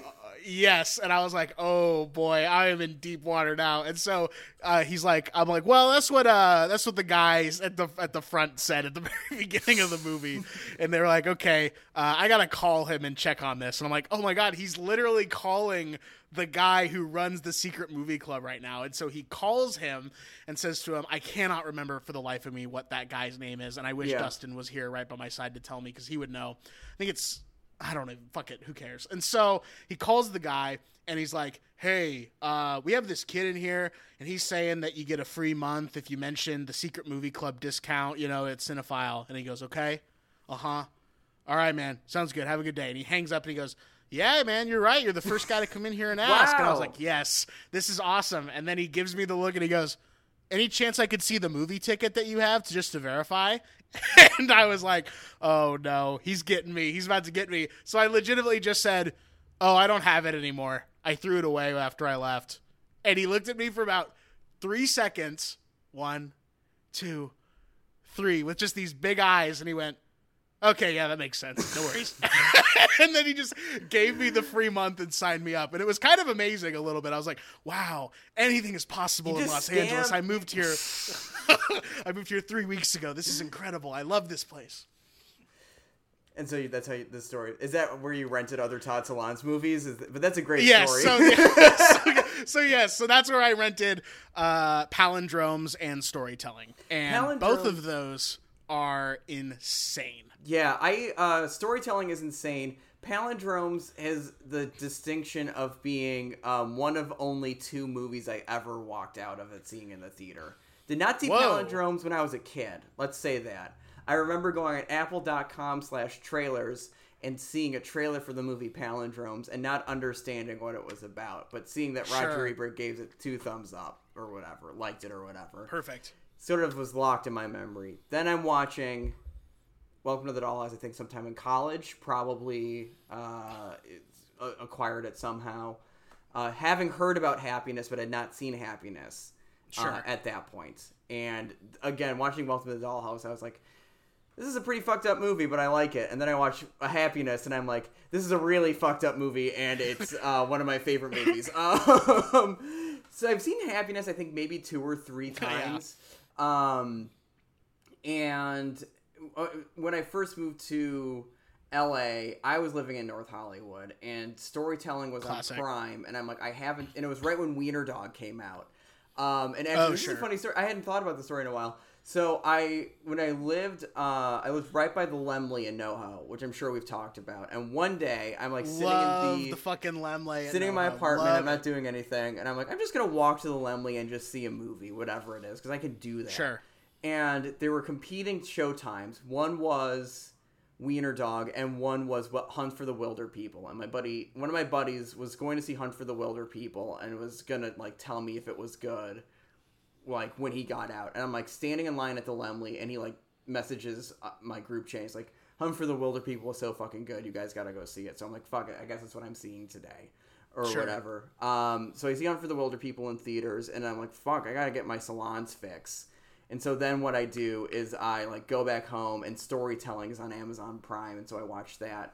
yes and i was like oh boy i am in deep water now and so uh, he's like i'm like well that's what uh that's what the guys at the at the front said at the *laughs* very beginning of the movie and they were like okay uh, i gotta call him and check on this and i'm like oh my god he's literally calling the guy who runs the secret movie club right now and so he calls him and says to him i cannot remember for the life of me what that guy's name is and i wish Yeah. dustin was here right by my side to tell me because he would know i think it's I don't know, fuck it, who cares? And so he calls the guy and he's like, "Hey, uh, we have this kid in here, and he's saying that you get a free month if you mention the Secret Movie Club discount, you know, at Cinefile." And he goes, "Okay, uh huh, all right, man, sounds good. Have a good day." And he hangs up and he goes. Yeah, man, you're right. You're the first guy to come in here and *laughs* ask. And I was like, yes, this is awesome. And then he gives me the look and he goes, any chance I could see the movie ticket that you have to just to verify? *laughs* and I was like, oh no, he's getting me. He's about to get me. So I legitimately just said, oh, I don't have it anymore. I threw it away after I left. And he looked at me for about three seconds. One, two, three, with just these big eyes. And he went, okay, yeah, that makes sense. No worries. *laughs* *laughs* and then he just gave me the free month and signed me up. And it was kind of amazing a little bit. I was like, wow, anything is possible You in Los stand- Angeles. I moved here. *laughs* I moved here three weeks ago. This is incredible. I love this place. And so you, that's how you, the story is. That where you rented other Todd Solondz movies? Is but that's a great Yes. story. So, yeah, so, so yes. So that's where I rented uh, palindromes and storytelling, and both of those are insane. Yeah, I uh, storytelling is insane. Palindromes has the distinction of being um, one of only two movies I ever walked out of it seeing in the theater. Did not see Whoa. palindromes when I was a kid. Let's say that. I remember going at apple.com slash trailers and seeing a trailer for the movie Palindromes and not understanding what it was about, but seeing that Roger Ebert gave it two thumbs up or whatever, liked it or whatever Perfect. Sort of was locked in my memory. Then I'm watching Welcome to the Dollhouse. I think sometime in college, probably uh, uh, acquired it somehow. Uh, having heard about Happiness, but had not seen Happiness uh, at that point. And again, watching Welcome to the Dollhouse, I was like, this is a pretty fucked up movie, but I like it. And then I watch a Happiness, and I'm like, this is a really fucked up movie, and it's *laughs* uh, one of my favorite movies. *laughs* Um, so I've seen Happiness, I think maybe two or three *laughs* times. Um, and uh, when I first moved to LA, I was living in North Hollywood, and storytelling was Classic. on Prime, and I'm like, I haven't, and it was right when Wiener Dog came out. Um, and actually, Oh, this is a funny story. I hadn't thought about the story in a while. So I, when I lived, uh, I lived right by the Laemmle in NoHo, which I'm sure we've talked about. And one day, I'm like sitting Love in the, the fucking Laemmle. sitting in my apartment. Love I'm not doing anything, and I'm like, I'm just gonna walk to the Laemmle and just see a movie, whatever it is, because I can do that. Sure. And there were competing show times. One was Wiener Dog, and one was what Hunt for the Wilderpeople. And my buddy, one of my buddies, was going to see Hunt for the Wilderpeople, and was gonna like tell me if it was good, like when he got out. And I'm like standing in line at the Laemmle, and he like messages uh, my group chat. He's like, "Hum for the Wilderpeople is so fucking good. You guys gotta go see it. So I'm like, fuck it. I guess that's what I'm seeing today. Or Sure. whatever. Um, so I see Hunt for the Wilderpeople in theaters, and I'm like, fuck, I gotta get my Solondz fix. And so then what I do is I like go back home and storytelling is on Amazon Prime, and so I watch that.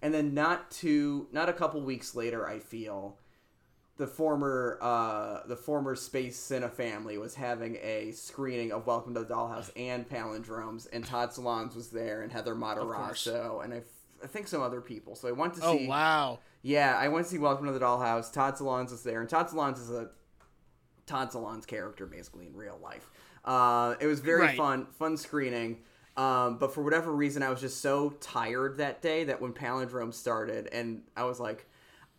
And then not too not a couple weeks later, I feel the former uh, the former Space Cinefamily was having a screening of Welcome to the Dollhouse and Palindromes, and Todd Solondz was there, and Heather Matarazzo, and I, f- I think some other people. So I went to see. Oh wow. Yeah, I went to see Welcome to the Dollhouse. Todd Solondz was there, and Todd Solondz is a Todd Solondz character basically in real life. Uh, it was very Right. fun, fun screening. Um, but for whatever reason, I was just so tired that day that when Palindrome started, and I was like,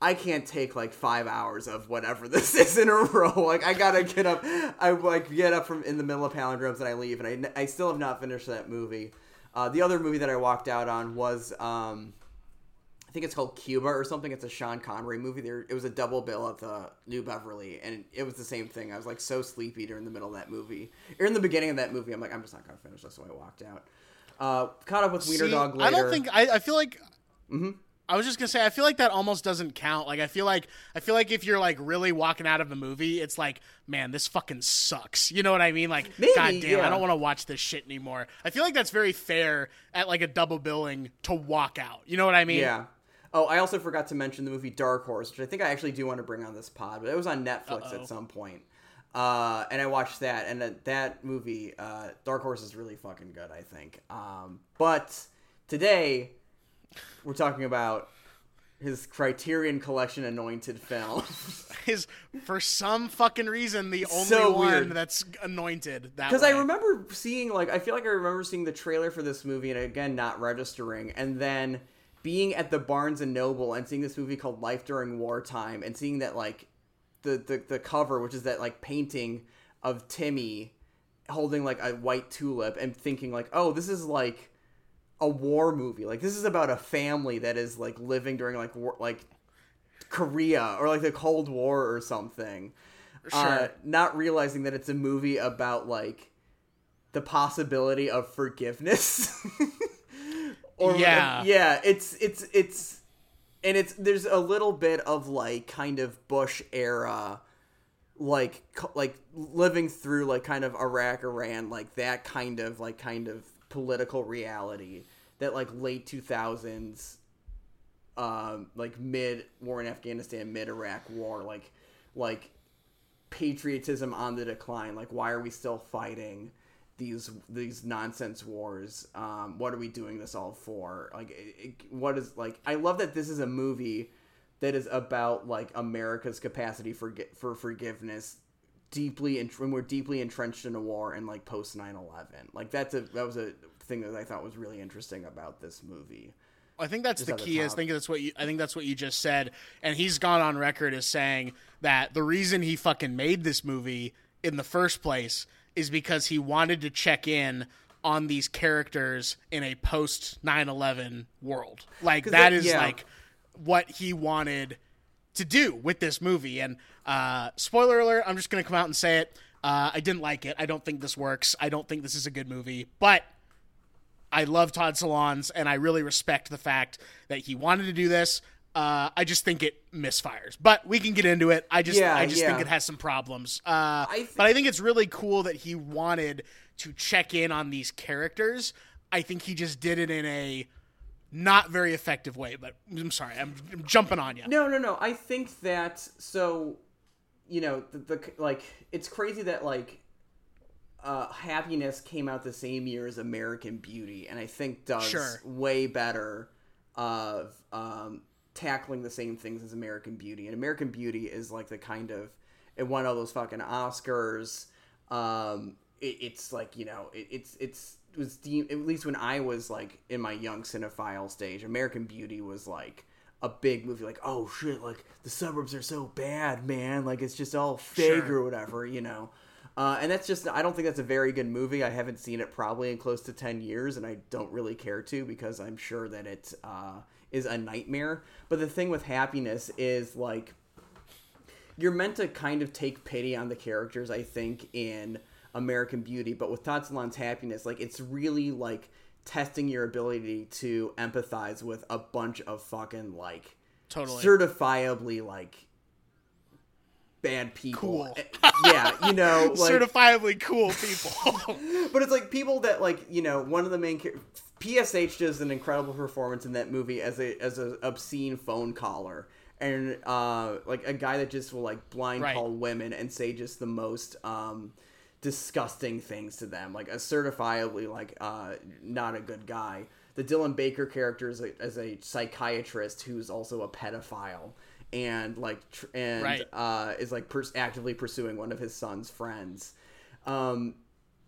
I can't take like five hours of whatever *laughs* this is in a row. Like I gotta get up. I like get up from in the middle of Palindromes and I leave, and I, I still have not finished that movie. Uh, the other movie that I walked out on was um, I think it's called Cuba or something. It's a Sean Connery movie. There, it was a double bill at the New Beverly, and it was the same thing. I was like so sleepy during the middle of that movie, or in the beginning of that movie. I'm like, I'm just not gonna finish this, so I walked out. Uh, caught up with Wiener See, Dog later. I don't think I, I feel like Mm-hmm. I was just gonna say I feel like that almost doesn't count. Like I feel like I feel like if you're like really walking out of the movie, it's like, man, this fucking sucks. You know what I mean? Like, Maybe, god damn, yeah. I don't want to watch this shit anymore. I feel like that's very fair at like a double billing to walk out. You know what I mean? Yeah. Oh, I also forgot to mention the movie Dark Horse, which I think I actually do want to bring on this pod, but it was on Netflix Uh-oh. at some point. Uh, and I watched that, and that, that movie, uh, Dark Horse, is really fucking good, I think. Um, but today, we're talking about his Criterion Collection anointed film. *laughs* Is for some fucking reason the only So one weird. that's anointed that Because I remember seeing, like, I feel like I remember seeing the trailer for this movie, and again, not registering, and then being at the Barnes and Noble and seeing this movie called Life During Wartime, and seeing that, like, the, the, the cover, which is that, like, painting of Timmy holding, like, a white tulip, and thinking, like, oh, this is, like, a war movie. Like, this is about a family that is, like, living during, like, war, like, Korea or, like, the Cold War or something uh, not realizing that it's a movie about like the possibility of forgiveness. *laughs* or Yeah. yeah, it's it's it's and it's there's a little bit of like kind of Bush era like like living through like kind of Iraq Iran like that kind of like kind of political reality that like late 2000s um like mid war in Afghanistan mid Iraq war like like patriotism on the decline. Like why are we still fighting these these nonsense wars? Um what are we doing this all for? Like it, it, what is like i love that this is a movie that is about like america's capacity for for forgiveness deeply and when we're deeply entrenched in a war and like post 9-11 like that's a that was a thing that i thought was really interesting about this movie I think that's the at the key. Is top. think that's what you. I think that's what you just said, and he's gone on record as saying that the reason he fucking made this movie in the first place is because he wanted to check in on these characters in a post 9/11 world. Like that that- is yeah. like what he wanted to do with this movie. And uh, spoiler alert, I'm just gonna come out and say it. Uh, I didn't like it. I don't think this works. I don't think this is a good movie, but. I love Todd Solondz, and I really respect the fact that he wanted to do this. Uh, I just think it misfires, but we can get into it. I just, Yeah, I just think it has some problems. Uh, I th- but I think it's really cool that he wanted to check in on these characters. I think he just did it in a not very effective way. But I'm sorry, I'm, I'm jumping on you. No, no, no. I think that so, you know, the, the like it's crazy that like uh, Happiness came out the same year as American Beauty, and I think does Sure. way better of um, tackling the same things as American Beauty. And American Beauty is like the kind of it won all those fucking Oscars. Um, it, it's like you know, it, it's it's it was deemed at least when I was like in my young cinephile stage. American Beauty was like a big movie. Like oh shit, like the suburbs are so bad, man. Like it's just all fake Sure. or whatever, you know. Uh, and that's just I don't think that's a very good movie. I haven't seen it probably in close to ten years, and I don't really care to because I'm sure that it uh, is a nightmare. But the thing with happiness is like you're meant to kind of take pity on the characters. I think in American Beauty, but with Todd Solondz's happiness, like it's really like testing your ability to empathize with a bunch of fucking like Totally. certifiably like bad people. Cool. Eh, yeah, you know, *laughs* like Certifiably cool people. *laughs* but it's like people that like you know one of the main char- PSH does an incredible performance in that movie as a as an obscene phone caller and uh like a guy that just will like blind Right. call women and say just the most um disgusting things to them like a certifiably like uh not a good guy the Dylan Baker character is a, as a psychiatrist who's also a pedophile and like tr- and Right. uh is like pers- actively pursuing one of his son's friends um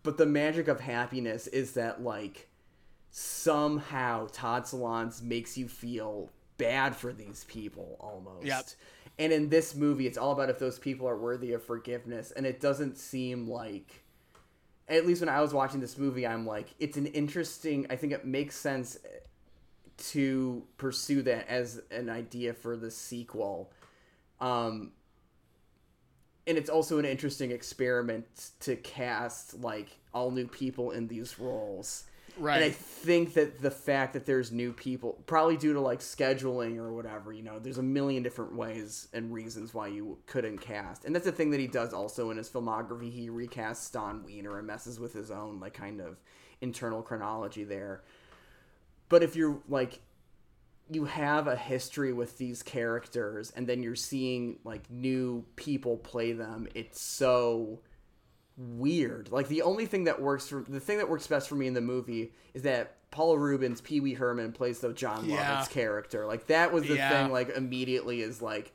but the magic of happiness is that like somehow Todd Solondz makes you feel bad for these people almost. Yep. And in this movie, it's all about if those people are worthy of forgiveness, and it doesn't seem like. At least when I was watching this movie, I'm like, it's an interesting. I think it makes sense to pursue that as an idea for the sequel. Um, and it's also an interesting experiment to cast like all new people in these roles. Right. And I think that the fact that there's new people, probably due to like scheduling or whatever, you know, there's a million different ways and reasons why you couldn't cast. And that's the thing that he does also in his filmography. He recasts Dawn Wiener and messes with his own like kind of internal chronology there. But if you're like you have a history with these characters and then you're seeing like new people play them, it's so weird. Like the only thing that works for the thing that works best for me in the movie is that Paul Reubens, Pee Wee Herman plays the Jon Yeah. Lovitz character. Like that was the Yeah. thing. Like immediately is like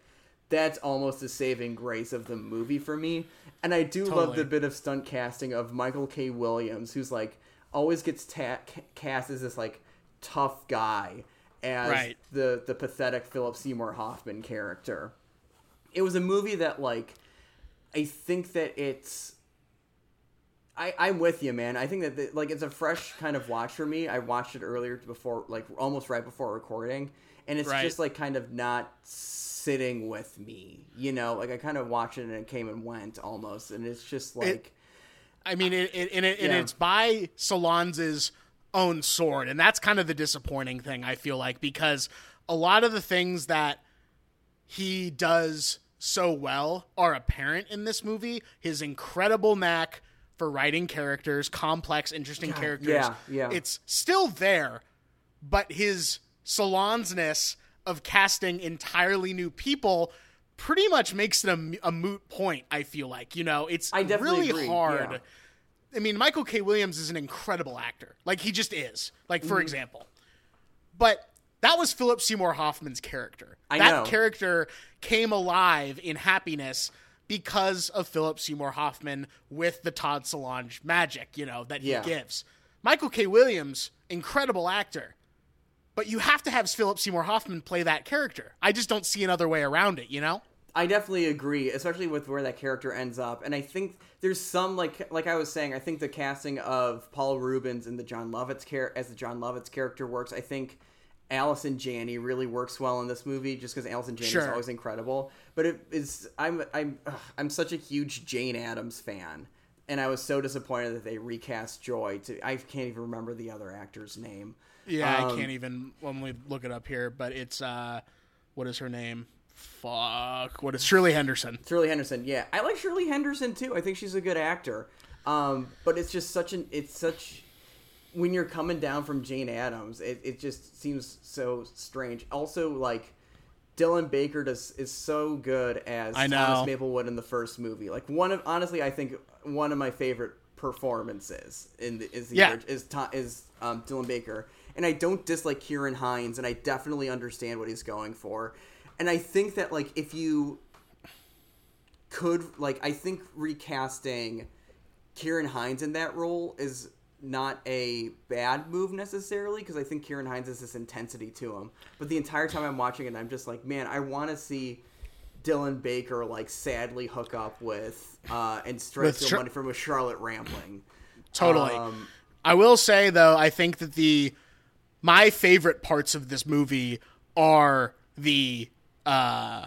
that's almost the saving grace of the movie for me. And I do love the bit of stunt casting of Michael K. Williams, who's like always gets ta- cast as this like tough guy as Right. the the pathetic Philip Seymour Hoffman character. It was a movie that like I think that it's I, I'm with you, man. I think that the, like it's a fresh kind of watch for me. I watched it earlier before, like almost right before recording, and it's Right. just like kind of not sitting with me. You know, like I kind of watched it and it came and went almost, and it's just like I mean, it, it, and, it, and it's by Solondz's own sword, and that's kind of the disappointing thing. I feel like because a lot of the things that he does so well are apparent in this movie. His incredible knack for writing characters, complex, interesting characters. yeah, yeah. It's still there, but his Solonsness of casting entirely new people pretty much makes it a, a moot point. I feel like you know it's really agree, hard. yeah. I mean, Michael K. Williams is an incredible actor. Like he just is. Like Mm-hmm. for example, but that was Philip Seymour Hoffman's character. I that know. character came alive in Happiness because of Philip Seymour Hoffman with the Todd Solondz magic, you know, that he Yeah. gives. Michael K. Williams, incredible actor. But you have to have Philip Seymour Hoffman play that character. I just don't see another way around it, you know? I definitely agree, especially with where that character ends up. And I think there's some like like I was saying, I think the casting of Paul Reubens and the Jon Lovitz char- as the Jon Lovitz character works. I think Allison Janney really works well in this movie, just because Allison Janney is always incredible. But it is I'm I'm ugh, I'm such a huge Jane Adams fan, and I was so disappointed that they recast Joy. To I can't even remember the other actor's name. Yeah, Um, I can't even when we look it up here, but it's uh what is her name? Fuck. What is Shirley Henderson? Shirley Henderson, yeah, I like Shirley Henderson too. I think she's a good actor. Um, but it's just such an it's such when you're coming down from Jane Adams, it, it just seems so strange. Also, like Dylan Baker does is so good as I know. Thomas Maplewood in the first movie. Like one of honestly, I think one of my favorite performances in the is the Yeah. is To- is um, Dylan Baker, and I don't dislike Ciarán Hinds, and I definitely understand what he's going for, and I think that like if you could like I think recasting Ciarán Hinds in that role is not a bad move necessarily because I think Ciarán Hinds has this intensity to him. But the entire time I'm watching it, I'm just like, man, I want to see Dylan Baker like sadly hook up with uh, and strike Char- money from a Charlotte Rampling. Totally. Um, I will say though, I think that the my favorite parts of this movie are the uh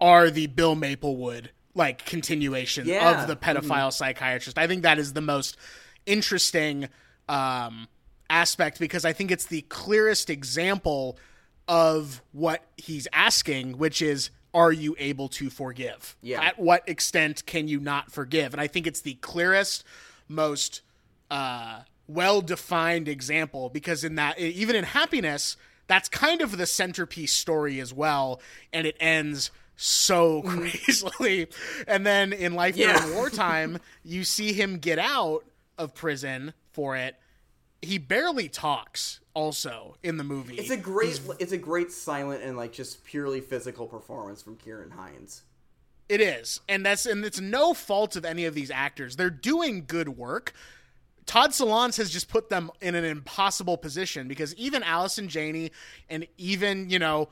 are the Bill Maplewood like continuation Yeah. of the pedophile psychiatrist. I think that is the most interesting um aspect because I think it's the clearest example of what he's asking, which is are you able to forgive? Yeah. At what extent can you not forgive? And I think it's the clearest, most uh, well defined example because in that, even in happiness, that's kind of the centerpiece story as well. And it ends so mm-hmm. crazily. *laughs* And then in Life Yeah. During Wartime, *laughs* you see him get out of prison for it. He barely talks also in the movie. it's a great, it's a great silent and like just purely physical performance from Ciarán Hinds. It is, and that's and it's no fault of any of these actors. They're doing good work. Todd Solondz has just put them in an impossible position because even Allison Janney and even you know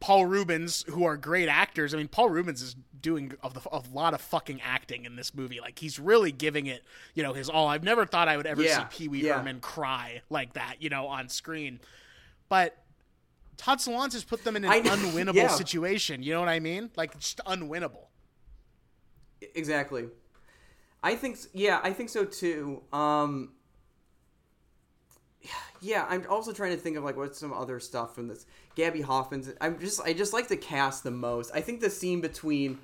Paul Reubens, who are great actors. I mean, Paul Reubens is doing a, a lot of fucking acting in this movie. Like he's really giving it, you know, his all. I've never thought I would ever Yeah, see Pee Wee yeah. Herman cry like that, you know, on screen. But Todd Solondz has put them in an I *laughs* unwinnable yeah. situation. You know what I mean? Like it's just unwinnable. Exactly. I think yeah, I think so too. Um *sighs* yeah, I'm also trying to think of like what's some other stuff from this. Gaby Hoffmann's. I'm just I just like the cast the most. I think the scene between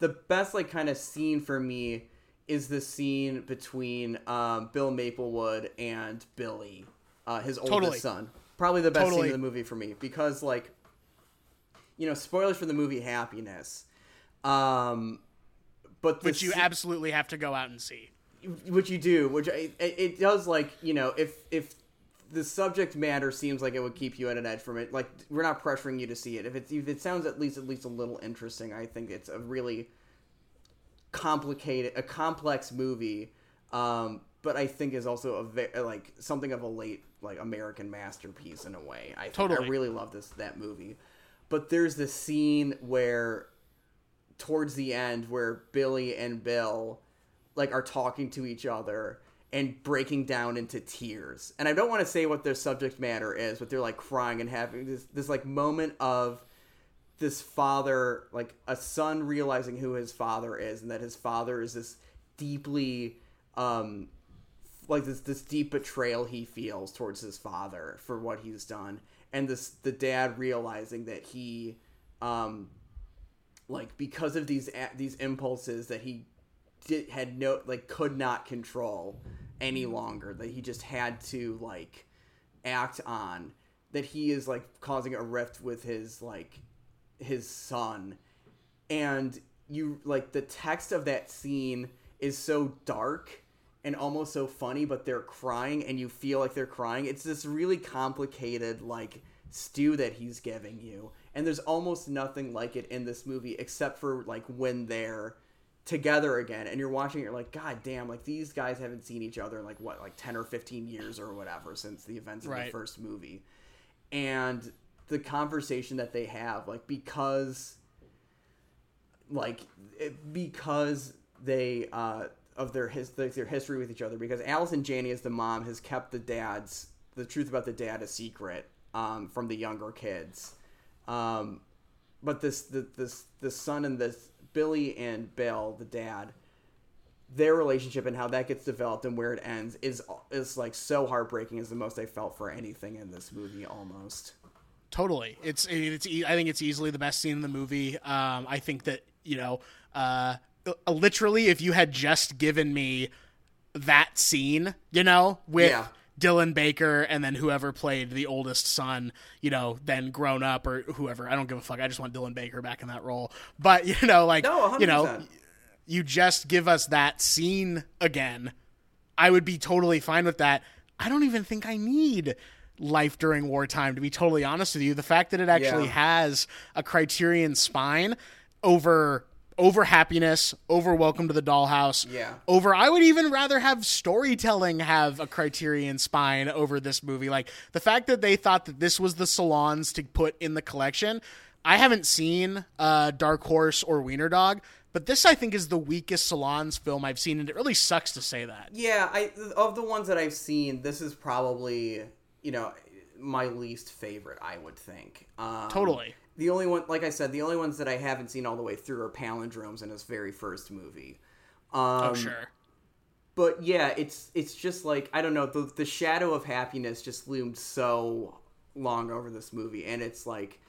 the best like kind of scene for me is the scene between um, Bill Maplewood and Billy, uh, his oldest Totally. son. Probably the best scene Totally. in the movie for me because like you know spoilers for the movie Happiness. Um, but Which you absolutely have to go out and see. which you do which I, it, it does like you know if if the subject matter seems like it would keep you at an edge from it like we're not pressuring you to see it if it if it sounds at least at least a little interesting i think it's a really complicated a complex movie um but i think is also a ve- like something of a late like american masterpiece in a way i Totally. i really love this that movie but there's this scene where towards the end where billy and bill like are talking to each other and breaking down into tears. And I don't want to say what their subject matter is, but they're like crying and having this this like moment of this father, like a son realizing who his father is and that his father is this deeply um like this this deep betrayal he feels towards his father for what he's done and this the dad realizing that he um like because of these these impulses that he did had no like could not control any mm-hmm. longer that he just had to like act on that he is like causing a rift with his like his son. And you like the text of that scene is so dark and almost so funny but they're crying and you feel like they're crying. It's this really complicated like stew that he's giving you and there's almost nothing like it in this movie except for like when they're together again and you're watching it you're like god damn like these guys haven't seen each other in like what like 10 or 15 years or whatever since the events of the first movie. And the conversation that they have like because like it, because they uh of their his their history with each other because Allison Janney as the mom has kept the dad's the truth about the dad a secret um from the younger kids um but this the this the son and this Billy and Bill the dad their relationship and how that gets developed and where it ends is is like so heartbreaking is the most I felt for anything in this movie almost. Totally. It's it's. I think it's easily the best scene in the movie. Um, I think that you know, uh, uh, literally, if you had just given me that scene, you know, with Yeah. Dylan Baker and then whoever played the oldest son, you know, then grown up or whoever. I don't give a fuck. I just want Dylan Baker back in that role. But *laughs* you know, like No, you know, you just give us that scene again, I would be totally fine with that. I don't even think I need life during wartime to be totally honest with you. The fact that it actually Yeah. has a criterion spine over over happiness, over welcome to the dollhouse, Yeah. over I would even rather have storytelling have a criterion spine over this movie. Like the fact that they thought that this was the Solondz to put in the collection. I haven't seen uh, Dark Horse or Wiener Dog, but this I think is the weakest Solondz film I've seen, and it really sucks to say that. Yeah, I of the ones that I've seen, this is probably you know my least favorite. I would think. Um, Totally. The only one, like I said, the only ones that I haven't seen all the way through are Palindromes in his very first movie. Um, oh sure. But yeah, it's it's just like I don't know. The the shadow of happiness just loomed so long over this movie, and it's like.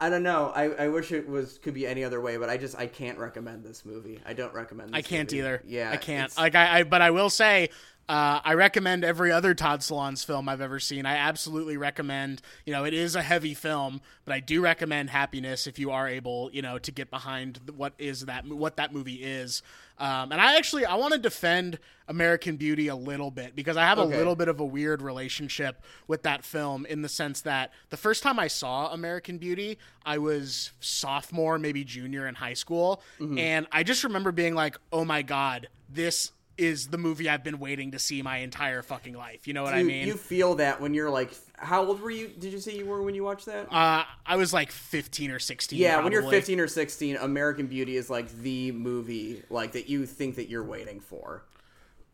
I don't know. I, I wish it was could be any other way, but I just I can't recommend this movie. I don't recommend. This I can't movie. either. Yeah, I can't. Like I, I, but I will say, uh, I recommend every other Todd Solondz film I've ever seen. I absolutely recommend. You know, it is a heavy film, but I do recommend Happiness if you are able, you know, to get behind what is that what that movie is. Um, and I actually I want to defend American Beauty a little bit because I have Okay. a little bit of a weird relationship with that film in the sense that the first time I saw American Beauty, I was sophomore, maybe junior in high school, Mm-hmm. and I just remember being like, "Oh my god, this is the movie I've been waiting to see my entire fucking life." You know what I mean? you feel that when you're like, how old were you? Did you say you were when you watched that? uh, I was like 15 or 16. yeah, when you're 15 or 16, American Beauty is like the movie like that you think that you're waiting for.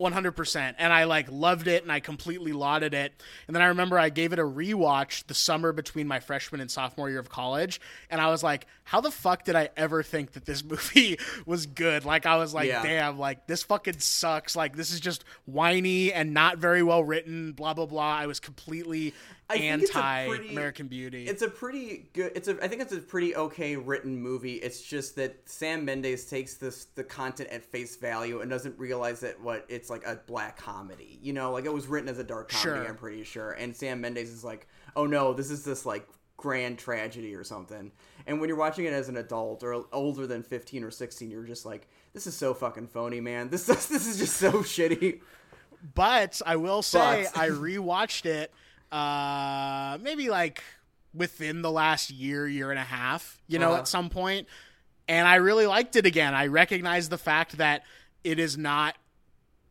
100% and i like loved it and i completely lauded it. And then i remember i gave it a rewatch the summer between my freshman and sophomore year of college. And i was like how the fuck did i ever think that this *laughs* movie was good? Like i was like Yeah. damn like this fucking sucks. Like this is just whiny and not very well written blah blah blah. I was completely I think it's a pretty- american beauty It's a pretty good. It's a. I think it's a pretty okay written movie. It's just that Sam Mendes takes this the content at face value and doesn't realize that what it's like a black comedy. You know, like it was written as a dark comedy. Sure. I'm pretty sure. And Sam Mendes is like, oh no, this is this like grand tragedy or something. And when you're watching it as an adult or older than 15 or 16, you're just like, this is so fucking phony, man. This *laughs* this is just so shitty. But I will say I rewatched it uh maybe like within the last year, year and a half, you know, Uh-huh. at some point. And I really liked it again. I recognize the fact that it is not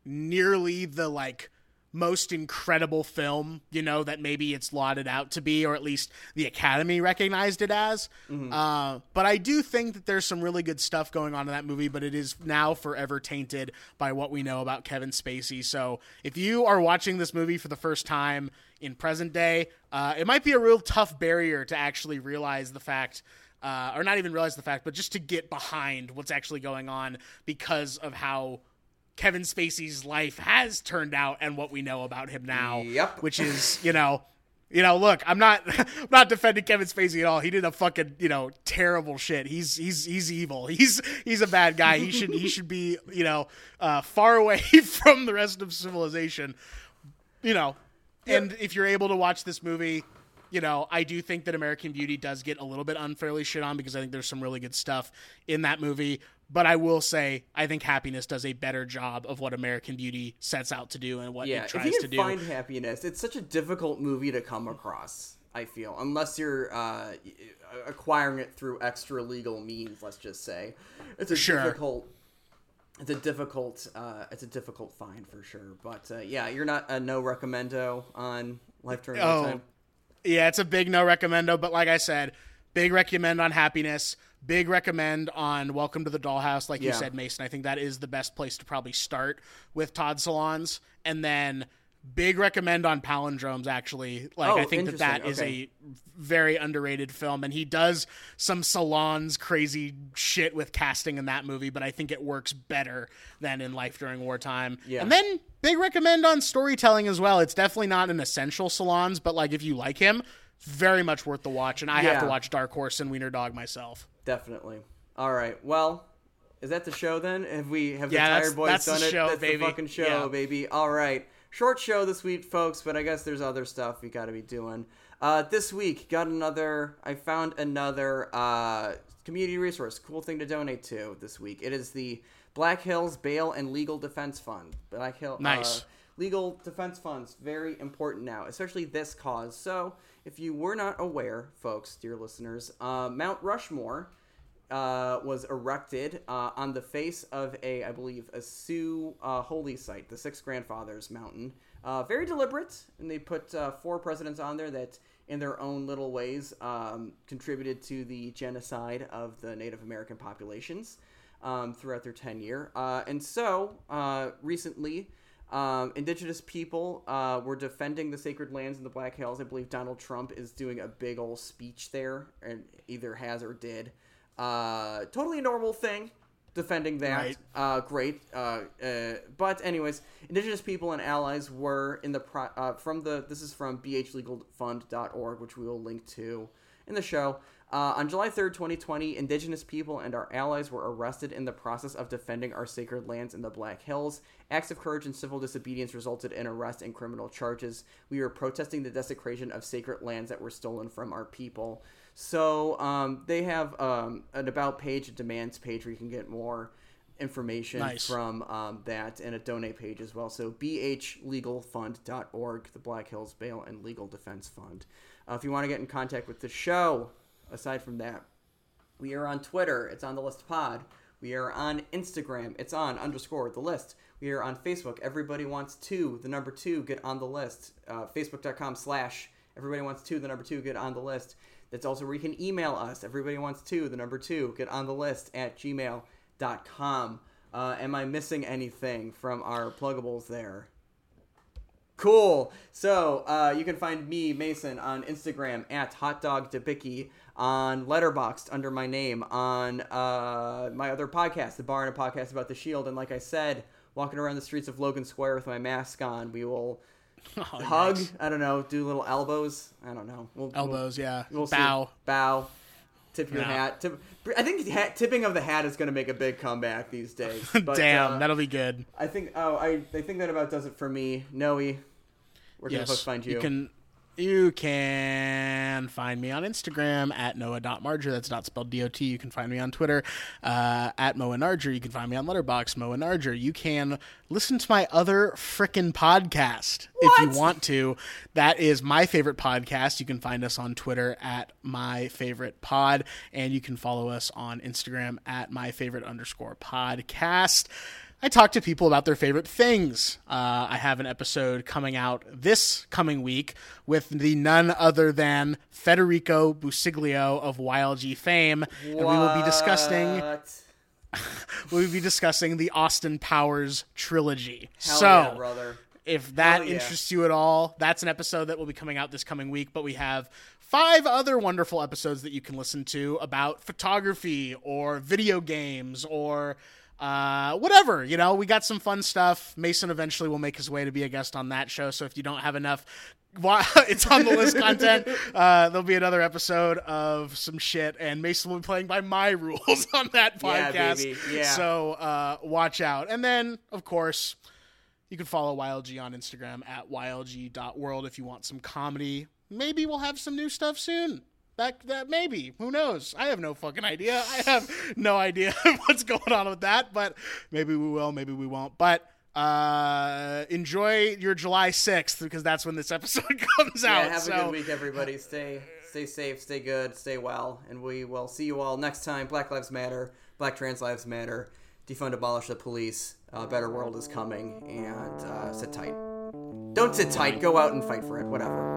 nearly the like most incredible film, you know, that maybe it's lauded out to be, or at least the Academy recognized it as. Uh, but I do think that there's some really good stuff going on in that movie, but it is now forever tainted by what we know about Kevin Spacey. So if you are watching this movie for the first time in present day, uh, it might be a real tough barrier to actually realize the fact. Uh, or not even realize the fact, but just to get behind what's actually going on because of how Kevin Spacey's life has turned out and what we know about him now. Yep. Which is, you know, you know, look, I'm not *laughs* I'm not defending Kevin Spacey at all. He did a fucking, you know, terrible shit. He's he's he's evil. *laughs* He's he's a bad guy. He should he *laughs* should be, you know, uh, far away from the rest of civilization. You know. And if you're able to watch this movie, you know, I do think that American Beauty does get a little bit unfairly shit on because I think there's some really good stuff in that movie. But I will say, I think Happiness does a better job of what American Beauty sets out to do and what Yeah, it if tries you to can do. find happiness, it's such a difficult movie to come across. I feel unless you're uh, acquiring it through extra legal means. Let's just say it's a Sure. difficult. It's a difficult. Uh, it's a difficult find for sure. But uh, yeah, you're not a no recommendo on Life During Oh, Wartime. Yeah, it's a big no recommendo, but like I said, big recommend on Happiness, big recommend on Welcome to the Dollhouse, like you said, Mason. I think that is the best place to probably start with Todd Solondz, and then big recommend on Palindromes. Actually, like Oh, I think that that is Okay. a very underrated film, and he does some Solondz crazy shit with casting in that movie, but I think it works better than in Life During Wartime. Yeah. and then big recommend on storytelling as well. It's definitely not an essential Solondz, but like if you like him, very much worth the watch. And I have to watch Dark Horse and Wiener Dog myself. Definitely. All right. Well, is that the show then? Have we have the Yeah, Tire that's- Boys that's the done it? show, that's baby. the fucking show, Yeah. baby. All right. Short show this week, folks, but I guess there's other stuff we got to be doing. Uh, this week, got another. I found another uh, community resource. Cool thing to donate to this week. It is the Black Hills Bail and Legal Defense Fund. Black Hill. Nice. Uh, legal defense funds very important now especially this cause so if you were not aware folks dear listeners uh, mount rushmore uh, was erected uh, on the face of a i believe a sioux uh, holy site the six grandfathers mountain. Uh, very deliberate and they put uh, four presidents on there that in their own little ways um, contributed to the genocide of the native american populations um, throughout their tenure. And so recently um, indigenous people uh, were defending the sacred lands in the Black Hills. I believe Donald Trump is doing a big old speech there, and either has or did. Uh, totally normal thing, defending that. Right. Uh, great. Uh, uh, but anyways, indigenous people and allies were in the pro- uh, from the this is from bhlegalfund.org, which we will link to in the show. Uh, on July 3rd, 2020, Indigenous people and our allies were arrested in the process of defending our sacred lands in the Black Hills. Acts of courage and civil disobedience resulted in arrest and criminal charges. We were protesting the desecration of sacred lands that were stolen from our people. So um, they have um, an about page, a demands page where you can get more information Nice. from um, that and a donate page as well. So bhlegalfund.org, the Black Hills Bail and Legal Defense Fund. Uh, if you want to get in contact with the show, aside from that, we are on Twitter. It's on the list pod. We are on Instagram. It's on underscore the list. We are on Facebook. Everybody wants to the number two get on the list. Uh, Facebook.com slash everybody wants to the number two get on the list. That's also where you can email us. Everybody wants to the number two get on the list at gmail.com. Uh, am I missing anything from our pluggables there? Cool. So uh, you can find me, Mason, on Instagram at hotdogdebicki, on Letterboxd under my name, on uh, my other podcast, The Bar and a Podcast About the Shield. And like I said, walking around the streets of Logan Square with my mask on, we will *laughs* Oh, hug. nice. I don't know. Do little elbows. I don't know. We'll, Elbows, yeah. We'll, we'll see. Bow. Bow. Tip your Yeah. hat. Tip, I think hat, tipping of the hat is going to make a big comeback these days. *laughs* But, Damn, uh, that'll be good. I think. Oh, I, I think that about does it for me. Noe, where can yes. folks find you? can you can find me on Instagram at noah.marger. That's not spelled D-O-T. You can find me on Twitter uh, at Moa Narger. You can find me on Letterboxd Moa Narger. You can listen to my other frickin' podcast if you want to. That is my favorite podcast. You can find us on Twitter at my favorite pod, and you can follow us on Instagram at my favorite underscore podcast. I talk to people about their favorite things. Uh, I have an episode coming out this coming week with the none other than Federico Busiglio of YLG fame, and we will be discussing *laughs* we will be discussing the Austin Powers trilogy. Hell so, yeah, brother. if that Hell yeah. interests you at all, that's an episode that will be coming out this coming week. But we have five other wonderful episodes that you can listen to about photography or video games or uh, whatever. You know, we got some fun stuff. Mason eventually will make his way to be a guest on that show. So if you don't have enough. *laughs* It's on the list *laughs* content. Uh, there'll be another episode of some shit, and Mason will be playing by my *laughs* rules on that Yeah, podcast. baby. Yeah. So uh, watch out. And then, of course, you can follow YLG on Instagram at ylg.world if you want some comedy. Maybe we'll have some new stuff soon. That, that maybe who knows? I have no fucking idea. *laughs* I have no idea *laughs* what's going on with that, but maybe we will, maybe we won't. But uh, enjoy your July sixth because that's when this *laughs* episode comes Yeah, out. have so a good week, everybody. Stay stay safe, stay good, stay well, and we will see you all next time. Black Lives Matter, Black Trans Lives Matter, defund, abolish the police. A better world is coming, and uh, sit tight. Don't sit tight. Go out and fight for it. Whatever.